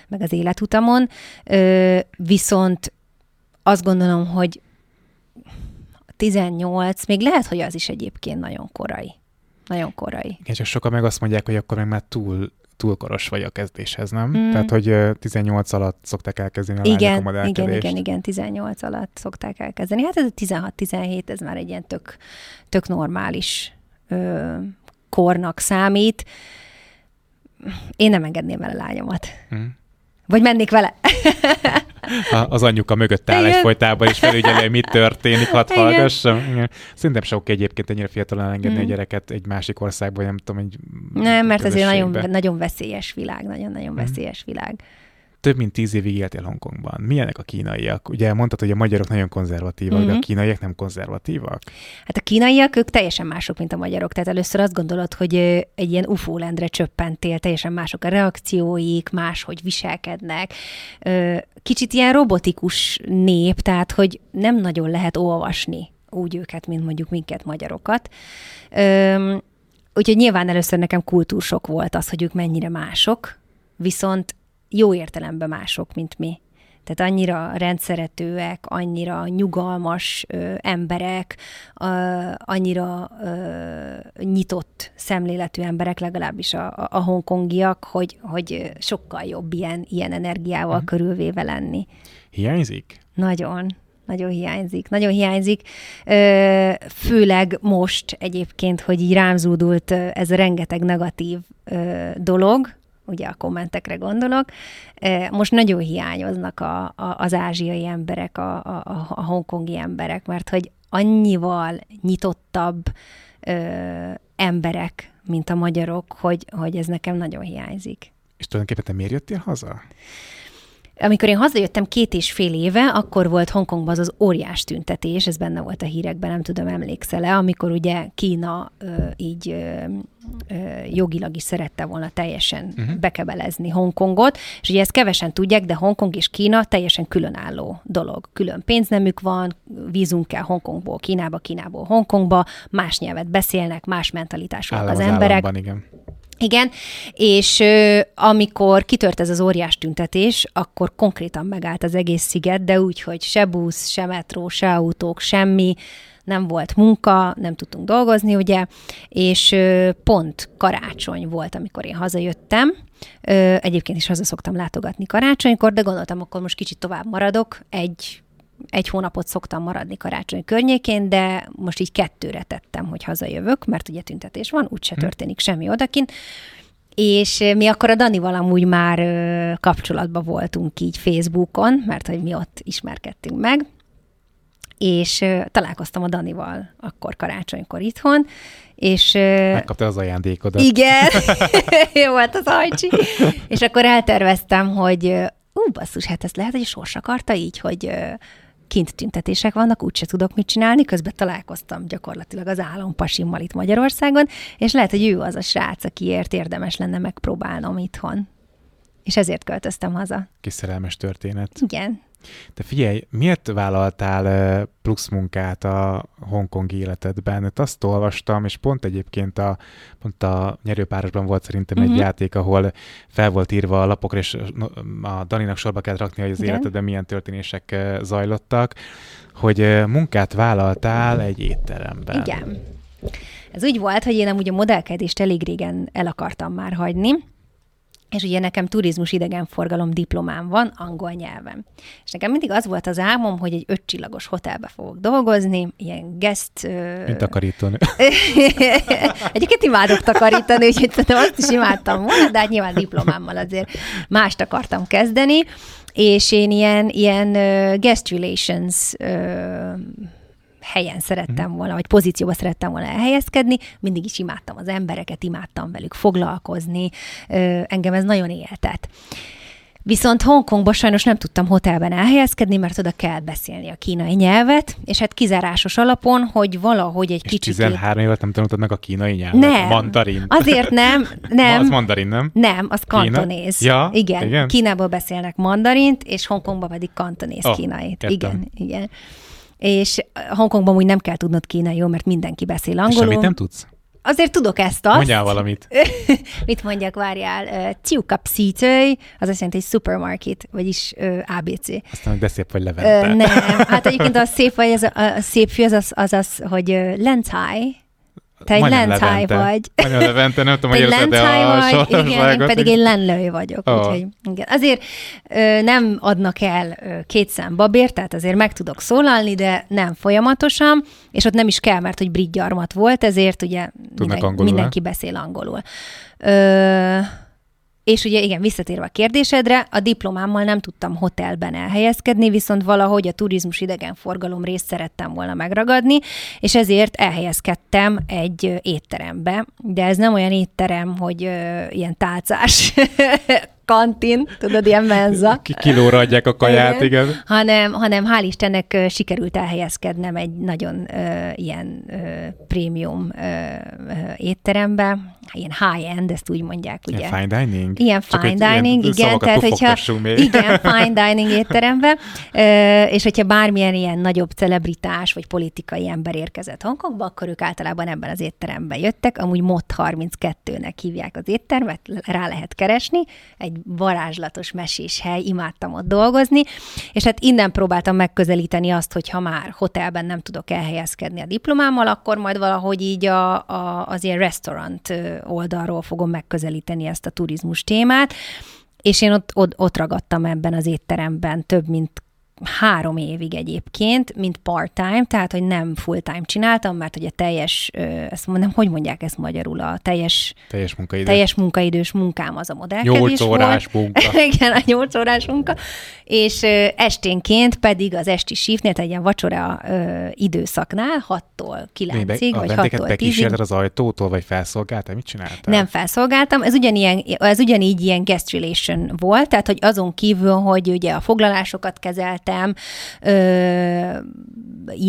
meg az életutamon. Viszont azt gondolom, hogy 18, még lehet, hogy az is egyébként nagyon korai. Nagyon korai. Igen, csak sokan meg azt mondják, hogy akkor meg már túl, túl koros vagy a kezdéshez, nem? Mm. Tehát, hogy ö, 18 alatt szokták elkezdeni a lányok a Igen, igen, modellkedést. igen, igen, 18 alatt szokták elkezdeni. Hát ez a 16-17, ez már egy ilyen tök, tök normális ö, kornak számít. Én nem engedném el a lányomat. Mm. Vagy mennék vele. [LAUGHS] Az anyuka mögött áll egyfolytában, és felügyeli, hogy mi történik, hadd hallgassam. Szerintem sok egyébként ennyire fiatalon elengedni Mm. a gyereket egy másik országba, nem tudom, egy Nem, mert ez egy nagyon, nagyon veszélyes világ, nagyon-nagyon Mhm. veszélyes világ. Több mint tíz évig éltél Hongkongban. Milyenek a kínaiak? Ugye mondtad, hogy a magyarok nagyon konzervatívak, de a Mhm. kínaiak nem konzervatívak? Hát a kínaiak, ők teljesen mások, mint a magyarok. Tehát először azt gondolod, hogy egy ilyen UFO lendre csöppentél, teljesen mások a reakcióik, máshogy viselkednek. Kicsit ilyen robotikus nép, tehát hogy nem nagyon lehet olvasni úgy őket, mint mondjuk minket, magyarokat. Úgyhogy nyilván először nekem kultúrsok volt az, hogy ők mennyire mások, viszont jó értelemben mások, mint mi. Tehát annyira rendszeretőek, annyira nyugalmas ö, emberek, ö, annyira ö, nyitott szemléletű emberek, legalábbis a, a, hongkongiak, hogy, hogy sokkal jobb ilyen, ilyen energiával Mhm. körülvéve lenni. Hiányzik? Nagyon, nagyon hiányzik. Nagyon hiányzik. Ö, főleg most egyébként, hogy így rám zúdult ez a rengeteg negatív ö, dolog, ugye a kommentekre gondolok, most nagyon hiányoznak a, a, az ázsiai emberek, a, a- a hongkongi emberek, mert hogy annyival nyitottabb ö, emberek, mint a magyarok, hogy, hogy ez nekem nagyon hiányzik. És tulajdonképpen te miért jöttél haza? Amikor én hazajöttem két és fél éve, akkor volt Hongkongban az az óriás tüntetés, ez benne volt a hírekben, nem tudom, emlékszel-e, amikor ugye Kína ö, így ö, ö, jogilag is szerette volna teljesen uh-huh. bekebelezni Hongkongot, és ugye ezt kevesen tudják, de Hongkong és Kína teljesen különálló dolog. Külön pénznemük van, vízunk kell Hongkongból Kínába, Kínából Hongkongba, más nyelvet beszélnek, más mentalitásúak az emberek. államban, igen. Igen, és ö, amikor kitört ez az óriás tüntetés, akkor konkrétan megállt az egész sziget, de úgy, hogy se busz, se metró, se autók, semmi, nem volt munka, nem tudtunk dolgozni, ugye, és ö, pont karácsony volt, amikor én hazajöttem. Ö, Egyébként is haza szoktam látogatni karácsonykor, de gondoltam, akkor most kicsit tovább maradok, egy egy hónapot szoktam maradni karácsony környékén, de most így kettőre tettem, hogy hazajövök, mert ugye tüntetés van, úgyse hm. történik semmi odakint. És mi akkor a Danival amúgy már kapcsolatban voltunk így Facebookon, mert hogy mi ott ismerkedtünk meg, és találkoztam a Danival akkor karácsonykor itthon, és... Megkapta az ajándékodat. Igen, [LAUGHS] [LAUGHS] jó volt az ajcsi. és akkor elterveztem, hogy ú, basszus, hát ezt lehet, hogy sors akarta így, hogy kint tüntetések vannak, úgyse tudok mit csinálni, közben találkoztam gyakorlatilag az állampasimmal itt Magyarországon, és lehet, hogy ő az a srác, akiért érdemes lenne megpróbálnom itthon. És ezért költöztem haza. Kis szerelmes történet. Igen. De figyelj, miért vállaltál plusz munkát a hongkongi életedben? Itt azt olvastam, és pont egyébként a, pont a nyerőpárosban volt szerintem uh-huh. egy mhm. játék, ahol fel volt írva a lapokra, és a Daninak sorba kellett rakni, hogy az Igen. életedben milyen történések zajlottak, hogy munkát vállaltál egy étteremben. Igen. Ez úgy volt, hogy én amúgy a modellkedést elég régen el akartam már hagyni, és ugye nekem turizmus idegenforgalom diplomám van angol nyelven. És nekem mindig az volt az álmom, hogy egy ötcsillagos hotelbe fogok dolgozni, ilyen guest... Mint takarítani. [LAUGHS] Egyébként imádok takarítani, úgyhogy szerintem azt is imádtam volna, de hát nyilván diplomámmal azért mást akartam kezdeni, és én ilyen, ilyen guest relations helyen szerettem mhm. volna, vagy pozícióba szerettem volna elhelyezkedni, mindig is imádtam az embereket, imádtam velük foglalkozni, engem ez nagyon éltet. Viszont Hongkongban sajnos nem tudtam hotelben elhelyezkedni, mert oda kell beszélni a kínai nyelvet, és hát kizárásos alapon, hogy valahogy egy kicsit... 13 évet nem tanultad meg a kínai nyelvet? Nem. Mandarin. Azért nem. [LAUGHS] nem. az mandarin, nem? Nem, az kantonéz. Ja, igen. igen. Kínából beszélnek mandarint, és Hongkongban pedig kantonéz oh, kínait. Igen, igen és Hongkongban úgy nem kell tudnod kínai, mert mindenki beszél angolul. Semmit nem tudsz? Azért tudok ezt azt. Mondjál valamit. [LAUGHS] Mit mondjak, várjál? Ciukapszítőj, az azt jelenti, hogy supermarket, vagyis uh, ABC. Aztán, hogy de szép vagy Levente. Uh, nem, hát egyébként a [LAUGHS] szép vagy, az, a, a szép fű az az, az, az hogy Lentai, te egy lentáj vagy. Majdnem Levente, nem tudom, hogy érzed a vagy, igen, én pedig egy lenlőj vagyok. Oh. Úgyhogy, igen. Azért ö, nem adnak el ö, két szám babért, tehát azért meg tudok szólalni, de nem folyamatosan, és ott nem is kell, mert hogy brit gyarmat volt, ezért ugye minden, mindenki beszél angolul. Ö, és ugye igen, visszatérve a kérdésedre, a diplomámmal nem tudtam hotelben elhelyezkedni, viszont valahogy a turizmus idegenforgalom részt szerettem volna megragadni, és ezért elhelyezkedtem egy étterembe, de ez nem olyan étterem, hogy ö, ilyen tálcás kantin, tudod, ilyen menza. Kilóra adják a kaját, igen. igen. Hanem, hanem hál' Istennek sikerült elhelyezkednem egy nagyon ö, ilyen ö, prémium ö, ö, étterembe, ilyen high-end, ezt úgy mondják, ugye. Ilyen fine dining? Ilyen Csak fine dining, ilyen igen, tehát hogyha, még. igen, fine dining étterembe, és hogyha bármilyen ilyen nagyobb celebritás vagy politikai ember érkezett Hongkongba, akkor ők általában ebben az étteremben jöttek, amúgy MOT 32-nek hívják az éttermet, rá lehet keresni, egy varázslatos mesés hely, imádtam ott dolgozni, és hát innen próbáltam megközelíteni azt, hogy ha már hotelben nem tudok elhelyezkedni a diplomámmal, akkor majd valahogy így a, a, az ilyen restaurant oldalról fogom megközelíteni ezt a turizmus témát, és én ott, ott, ott ragadtam ebben az étteremben több mint három évig egyébként, mint part-time, tehát, hogy nem full-time csináltam, mert a teljes, ezt mondom, hogy mondják ezt magyarul, a teljes, teljes, munkaidő. teljes munkaidős munkám az a modellkedés 8 órás volt. munka. [LAUGHS] Igen, a 8 órás munka, és esténként pedig az esti shiftnél, egy ilyen vacsora ö, időszaknál, 6-tól 9-ig, vagy 6-tól 10-ig. az ajtótól, vagy felszolgáltál? Mit csináltál? Nem felszolgáltam, ez, ugyanilyen, ez ugyanígy ilyen guest relation volt, tehát, hogy azon kívül, hogy ugye a foglalásokat kezeltem, kerestem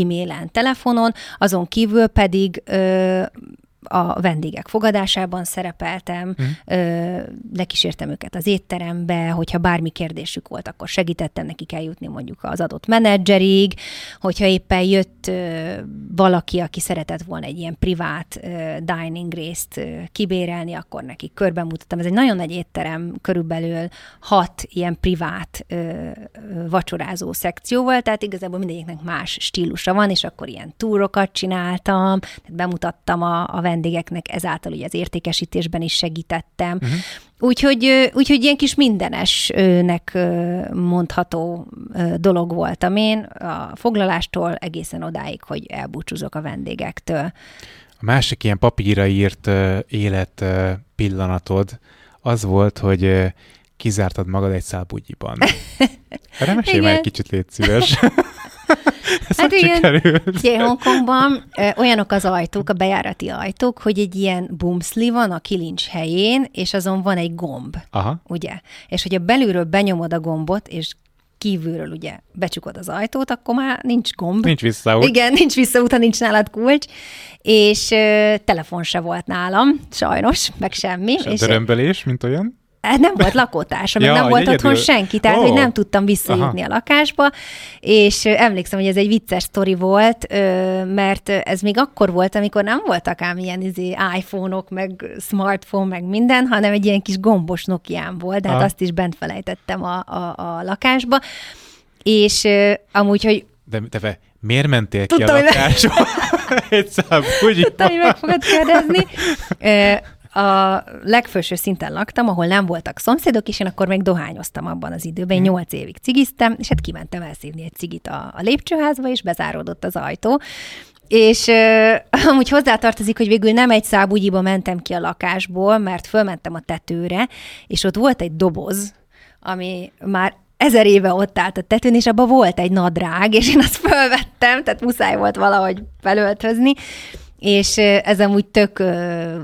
e-mailen, telefonon, azon kívül pedig ö, a vendégek fogadásában szerepeltem, mm. ö, lekísértem őket az étterembe, hogyha bármi kérdésük volt, akkor segítettem nekik eljutni mondjuk az adott menedzserig, hogyha éppen jött ö, valaki, aki szeretett volna egy ilyen privát ö, dining részt ö, kibérelni, akkor neki körbemutattam. Ez egy nagyon nagy étterem, körülbelül hat ilyen privát ö, vacsorázó szekcióval, tehát igazából mindegyiknek más stílusa van, és akkor ilyen túrokat csináltam, tehát bemutattam a, a vendégeknek, ezáltal ugye az értékesítésben is segítettem. Uh-huh. Úgyhogy, úgyhogy ilyen kis mindenesnek mondható dolog voltam én, a foglalástól egészen odáig, hogy elbúcsúzok a vendégektől. A másik ilyen papírra írt élet pillanatod az volt, hogy kizártad magad egy szálbugyiban. [LAUGHS] Erre mesélj már egy kicsit, légy szíves. [LAUGHS] Hát igen, ugye Hongkongban ö, olyanok az ajtók, a bejárati ajtók, hogy egy ilyen bumszli van a kilincs helyén, és azon van egy gomb, Aha. ugye? És hogyha belülről benyomod a gombot, és kívülről ugye becsukod az ajtót, akkor már nincs gomb. Nincs visszaút. Igen, nincs visszaút, ha nincs nálad kulcs, és ö, telefon se volt nálam, sajnos, meg semmi. És, és dörömbölés, mint olyan? Hát nem volt lakótársa, meg ja, nem volt egyedül. otthon senki, tehát oh. hogy nem tudtam visszajutni Aha. a lakásba, és emlékszem, hogy ez egy vicces sztori volt, mert ez még akkor volt, amikor nem voltak ám ilyen izé, iPhone-ok, meg smartphone, meg minden, hanem egy ilyen kis gombos Nokián volt, de hát azt is bent felejtettem a, a, a lakásba, és amúgy, hogy de te miért mentél ki Tudtam, a lakásba? Egy szám, úgy Tudtam, hogy meg fogod kérdezni [LAUGHS] a legfőső szinten laktam, ahol nem voltak szomszédok, és én akkor még dohányoztam abban az időben. Én nyolc évig cigiztem, és hát kimentem elszívni egy cigit a, a lépcsőházba, és bezáródott az ajtó. És uh, [LAUGHS] amúgy hozzátartozik, hogy végül nem egy szábugyiba mentem ki a lakásból, mert fölmentem a tetőre, és ott volt egy doboz, ami már ezer éve ott állt a tetőn, és abban volt egy nadrág, és én azt fölvettem, tehát muszáj volt valahogy felöltözni, és ez amúgy tök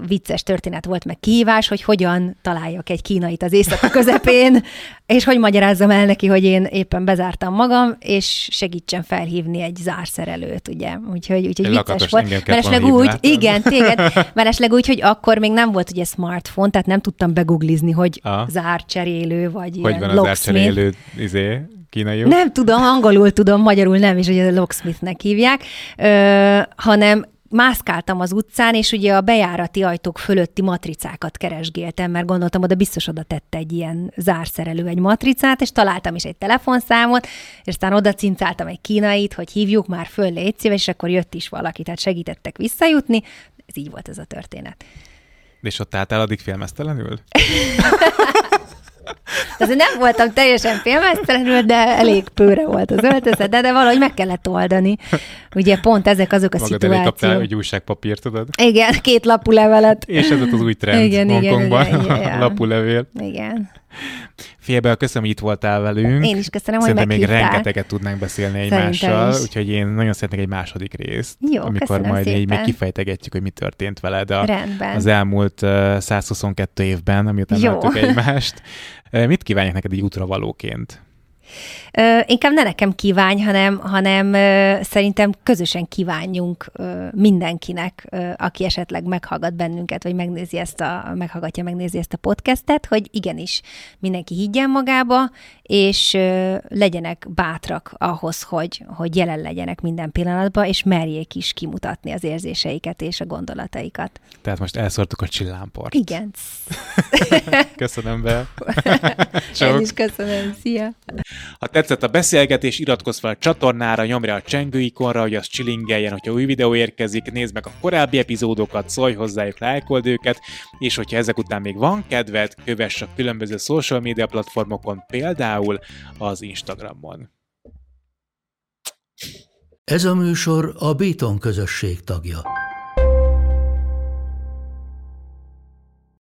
vicces történet volt, meg kihívás, hogy hogyan találjak egy kínait az éjszaka közepén, [LAUGHS] és hogy magyarázzam el neki, hogy én éppen bezártam magam, és segítsen felhívni egy zárszerelőt, ugye. Úgyhogy, úgyhogy vicces volt. Meresleg úgy, igen, téged, [LAUGHS] meresleg úgy, hogy akkor még nem volt ugye smartphone, tehát nem tudtam beguglizni, hogy ah. zárcserélő, vagy hogy van a zárcserélő izé, kínai? Nem tudom, angolul tudom, magyarul nem, és ugye locksmithnek hívják, ö, hanem mászkáltam az utcán, és ugye a bejárati ajtók fölötti matricákat keresgéltem, mert gondoltam, oda biztos oda tette egy ilyen zárszerelő egy matricát, és találtam is egy telefonszámot, és aztán oda cincáltam egy kínait, hogy hívjuk már föl, légy szíves, és akkor jött is valaki, tehát segítettek visszajutni. Ez így volt ez a történet. És ott álltál addig félmeztelenül? [LAUGHS] Azért nem voltam teljesen félmeztelenül, de elég pőre volt az öltözet, de, de valahogy meg kellett oldani. Ugye pont ezek azok a Magad szituációk. Magad kaptál egy újságpapírt, tudod? Igen, két lapú levelet. És ez az új trend igen, Hongkongban, igen, igen, igen. lapú levél. Igen. Félbe, köszönöm, hogy itt voltál velünk. Én is köszönöm, Szerintem hogy még rengeteget tudnánk beszélni egymással, úgyhogy én nagyon szeretnék egy második részt, Jó, amikor majd szépen. így még kifejtegetjük, hogy mi történt veled a, Rendben. az elmúlt uh, 122 évben, amiután láttuk egymást. [LAUGHS] Mit kívánják neked egy útravalóként? Ö, inkább ne nekem kívánj, hanem, hanem ö, szerintem közösen kívánjunk ö, mindenkinek, ö, aki esetleg meghallgat bennünket, vagy megnézi ezt a, meghallgatja, megnézi ezt a podcastet, hogy igenis mindenki higgyen magába, és legyenek bátrak ahhoz, hogy, hogy jelen legyenek minden pillanatban, és merjék is kimutatni az érzéseiket és a gondolataikat. Tehát most elszortuk a csillámport. Igen. [LAUGHS] köszönöm be. [LAUGHS] Én is köszönöm. Szia. Ha tetszett a beszélgetés, iratkozz fel a csatornára, nyomj rá a csengő ikonra, hogy az csilingeljen, hogyha új videó érkezik, nézd meg a korábbi epizódokat, szólj hozzájuk, lájkold őket, és hogyha ezek után még van kedved, kövess a különböző social media platformokon, például az Instagramon. Ez a műsor a Béton közösség tagja.